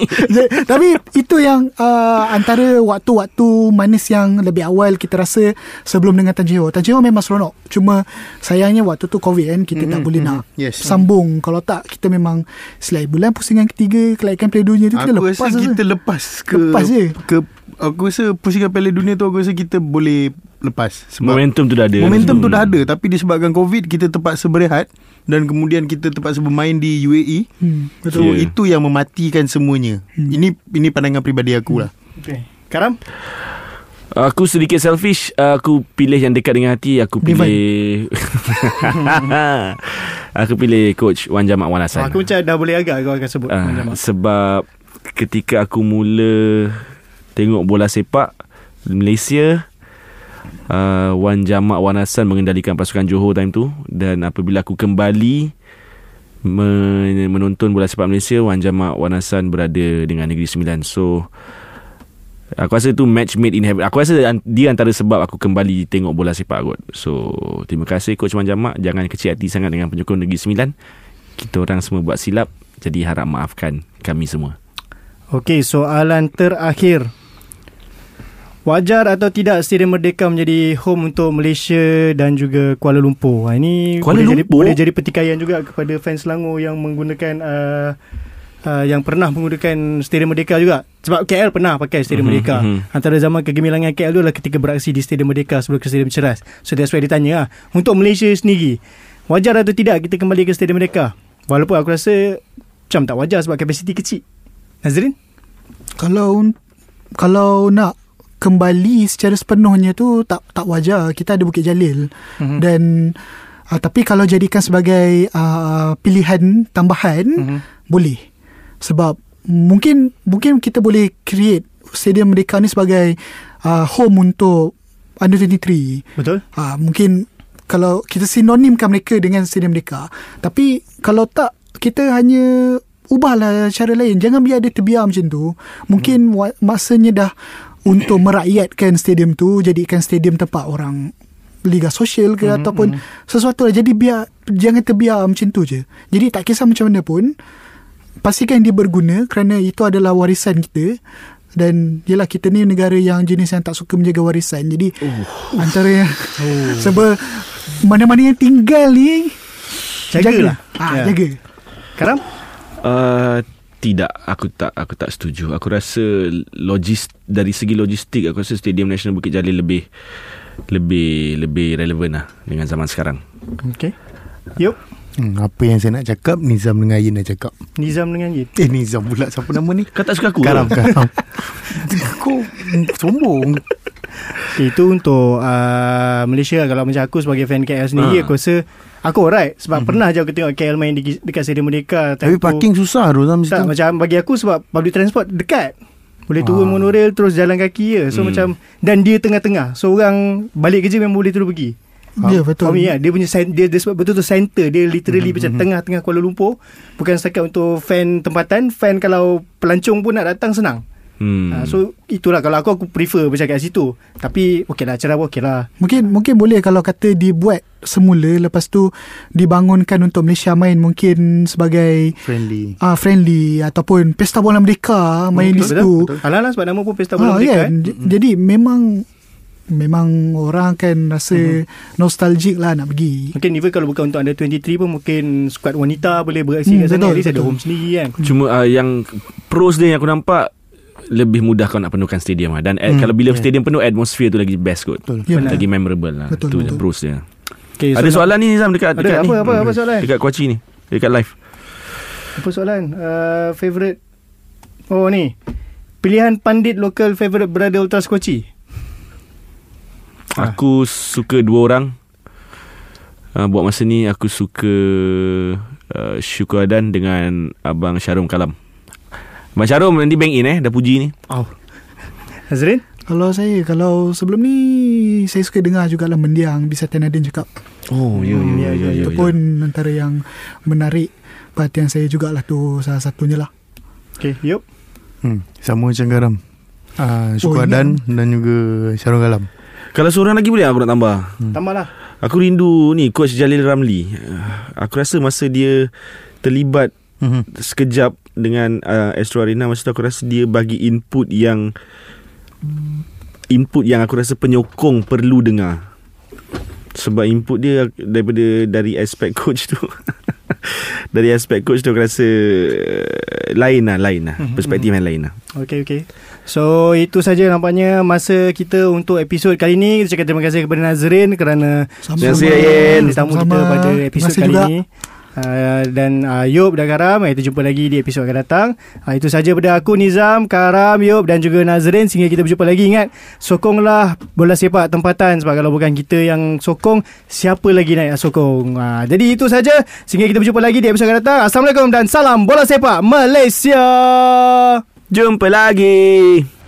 Tapi itu yang uh, antara waktu-waktu manis yang lebih awal kita rasa sebelum dengan Tan Jiho. Tan Jiho memang seronok. Cuma sayangnya waktu tu COVID kan kita mm-hmm, tak boleh nak Yes. sambung. Kalau tak kita memang selain bulan pusingan ketiga kelaikan Piala Dunia tu kita Aku lepas rasa je. kita lepas ke Lepas je. ke aku rasa pusingan Piala Dunia tu aku rasa kita boleh lepas. Sebab Momentum tu dah ada. Momentum tu dah ada. Tapi disebabkan COVID Kita terpaksa berehat Dan kemudian kita terpaksa bermain di UAE Hmm, So Yeah. itu yang mematikan semuanya. Ini ini pandangan peribadi aku lah. Okay. Karam? Aku sedikit selfish. Aku pilih yang dekat dengan hati. Aku pilih Aku pilih Coach Wan Jamak Wan Hassan Aku macam dah boleh agak kau akan sebut. Mana? Sebab Ketika aku mula Tengok bola sepak Malaysia uh, Wan Jamak Wan Hassan Mengendalikan pasukan Johor time tu. Dan apabila aku kembali men- Menonton bola sepak Malaysia Wan Jamak Wan Hassan Berada dengan Negeri Sembilan. So Aku rasa tu match made in heaven. Aku rasa dia antara sebab Aku kembali tengok bola sepak kot. So Terima kasih Coach Wan Jamak. Jangan kecil hati sangat Dengan penyokong Negeri Sembilan. Kita orang semua buat silap. Jadi harap maafkan Kami semua. Okey, soalan terakhir. Wajar atau tidak Stadium Merdeka menjadi home untuk Malaysia dan juga Kuala Lumpur? Ha, ini Kuala boleh jadi Lumpur? boleh jadi pertikaian juga kepada fans Selangor yang menggunakan uh, uh, yang pernah menggunakan Stadium Merdeka juga. Sebab KL pernah pakai Stadium Mhm, Merdeka. mhm. Antara zaman kegemilangan KL tu adalah ketika beraksi di Stadium Merdeka sebelum ke Stadium Ceras. So that's why dia tanya lah. Untuk Malaysia sendiri, wajar atau tidak kita kembali ke Stadium Merdeka? Walaupun aku rasa macam tak wajar sebab kapasiti kecil. Nazrin? Kalau kalau nak kembali secara sepenuhnya tu tak tak wajar. Kita ada Bukit Jalil Mhm. dan uh, tapi kalau jadikan sebagai uh, pilihan tambahan Mhm. boleh. Sebab mungkin mungkin kita boleh create stadium mereka ni sebagai uh, home untuk under 23. Betul? Ha, mungkin kalau kita sinonimkan mereka dengan stadium mereka. Tapi kalau tak, kita hanya ubahlah cara lain. Jangan biar dia terbiar macam tu. Mungkin wa- masanya dah untuk merakyatkan stadium tu, jadikan stadium tempat orang liga sosial ke mm-hmm. ataupun sesuatu lah. Jadi biar jangan terbiar macam tu je. Jadi tak kisah macam mana pun, pastikan dia berguna kerana itu adalah warisan kita dan yelah kita ni negara yang jenis yang tak suka menjaga warisan jadi uh. antara yang uh. sebab mana-mana yang tinggal ni Jagalah. ah, Ya. jaga Karam? Uh, tidak, aku tak aku tak setuju. Aku rasa logis dari segi logistik aku rasa Stadium Nasional Bukit Jalil lebih lebih lebih relevan lah dengan zaman sekarang. Okay. Yup. hmm, Apa yang saya nak cakap Nizam dengan Ayin nak cakap Nizam dengan Yin. Eh Nizam pula Siapa nama ni Kau tak suka aku? Karam? Karam Kau sombong Okay, itu untuk uh, Malaysia Kalau macam aku sebagai fan KL sendiri Ha. Aku rasa Aku alright Sebab pernah je aku tengok KL main di, dekat Stadium Merdeka Tapi tu- parking susah tu dalam situ. Tak macam bagi aku Sebab public transport dekat. Boleh turun Ah. monorail Terus jalan kaki je. So Hmm. macam Dan dia tengah-tengah. So orang Balik kerja memang boleh terus pergi. Ya betul. For me lah Dia punya dia, dia sebab betul-betul center. Dia literally macam tengah-tengah Kuala Lumpur. Bukan setakat untuk fan tempatan. Fan kalau pelancong pun nak datang senang Hmm. hmm. So itulah Kalau aku aku prefer macam kat situ Tapi okey lah Cara okey lah Mungkin mungkin boleh kalau kata dibuat semula lepas tu dibangunkan untuk Malaysia main mungkin sebagai Friendly ah uh, friendly ataupun pesta bola merdeka main di situ. Alah-alah sebab nama pun Pesta Bola Ah, Merdeka kan? kan? J- Jadi memang memang orang akan rasa nostalgic lah nak pergi. Mungkin even kalau bukan untuk under 23 pun Mungkin skuad wanita boleh beraksi Hmm, kat sana betul, At least ada betul. home sendiri kan Cuma uh, yang pros dia yang aku nampak lebih mudah kau nak penuhkan stadium lah. Dan hmm, kalau bila yeah. stadium penuh atmosphere tu lagi best kot. Betul. Ya, Lagi memorable lah. Betul, tu betul. je pros dia. okay, Ada soalan ni Nizam dekat Ada, dekat apa, ni. apa, apa Hmm. soalan? Dekat Kuaci ni. Dekat live. Apa soalan? Uh, favorite Oh ni Pilihan pandit lokal favorite brother Ultras Kochi Aku suka dua orang. uh, buat masa ni aku suka uh, Syukur Adan dengan Abang Syarum Kalam. Abang Syarum nanti bank in eh dah puji ni. Oh. Nazrin? Kalau saya Kalau sebelum ni Saya suka dengar jugalah Mendiang Bisa Tenadin cakap Oh ya ya ya ya. Itu pun antara yang Menarik Perhatian saya jugalah tu Salah satunya lah Okay, yup. Hmm, sama macam garam. Ah, Syukur Oh, Adan dan juga Syarul Galam. Kalau seorang lagi boleh aku nak tambah. Hmm. Tambahlah. Aku rindu ni coach Jalil Ramli. Uh, Aku rasa masa dia terlibat Mhm. sekejap dengan uh, Astro Arena masa tu aku rasa dia bagi input yang input yang aku rasa penyokong perlu dengar. Sebab input dia daripada dari aspek coach tu. dari aspek coach tu aku rasa uh, lain lah, lain lah. Perspektif yang lain lah. Okay, okay. So, itu saja nampaknya masa kita untuk episod kali ni. Kita cakap terima kasih kepada Nazrin kerana Terima kasih, Ayen. Tetamu kita Sama-sama. pada episod kali juga. ini. Uh, dan uh, Yop dan Karam Kita jumpa lagi di episod akan datang. Uh, Itu saja pada aku Nizam, Karam, Yop dan juga Nazrin. Sehingga kita berjumpa lagi Ingat Sokonglah bola sepak tempatan. Sebab kalau bukan kita yang sokong Siapa lagi nak sokong? Uh, Jadi itu saja. Sehingga kita berjumpa lagi di episod akan datang. Assalamualaikum dan salam bola sepak Malaysia. Jumpa lagi.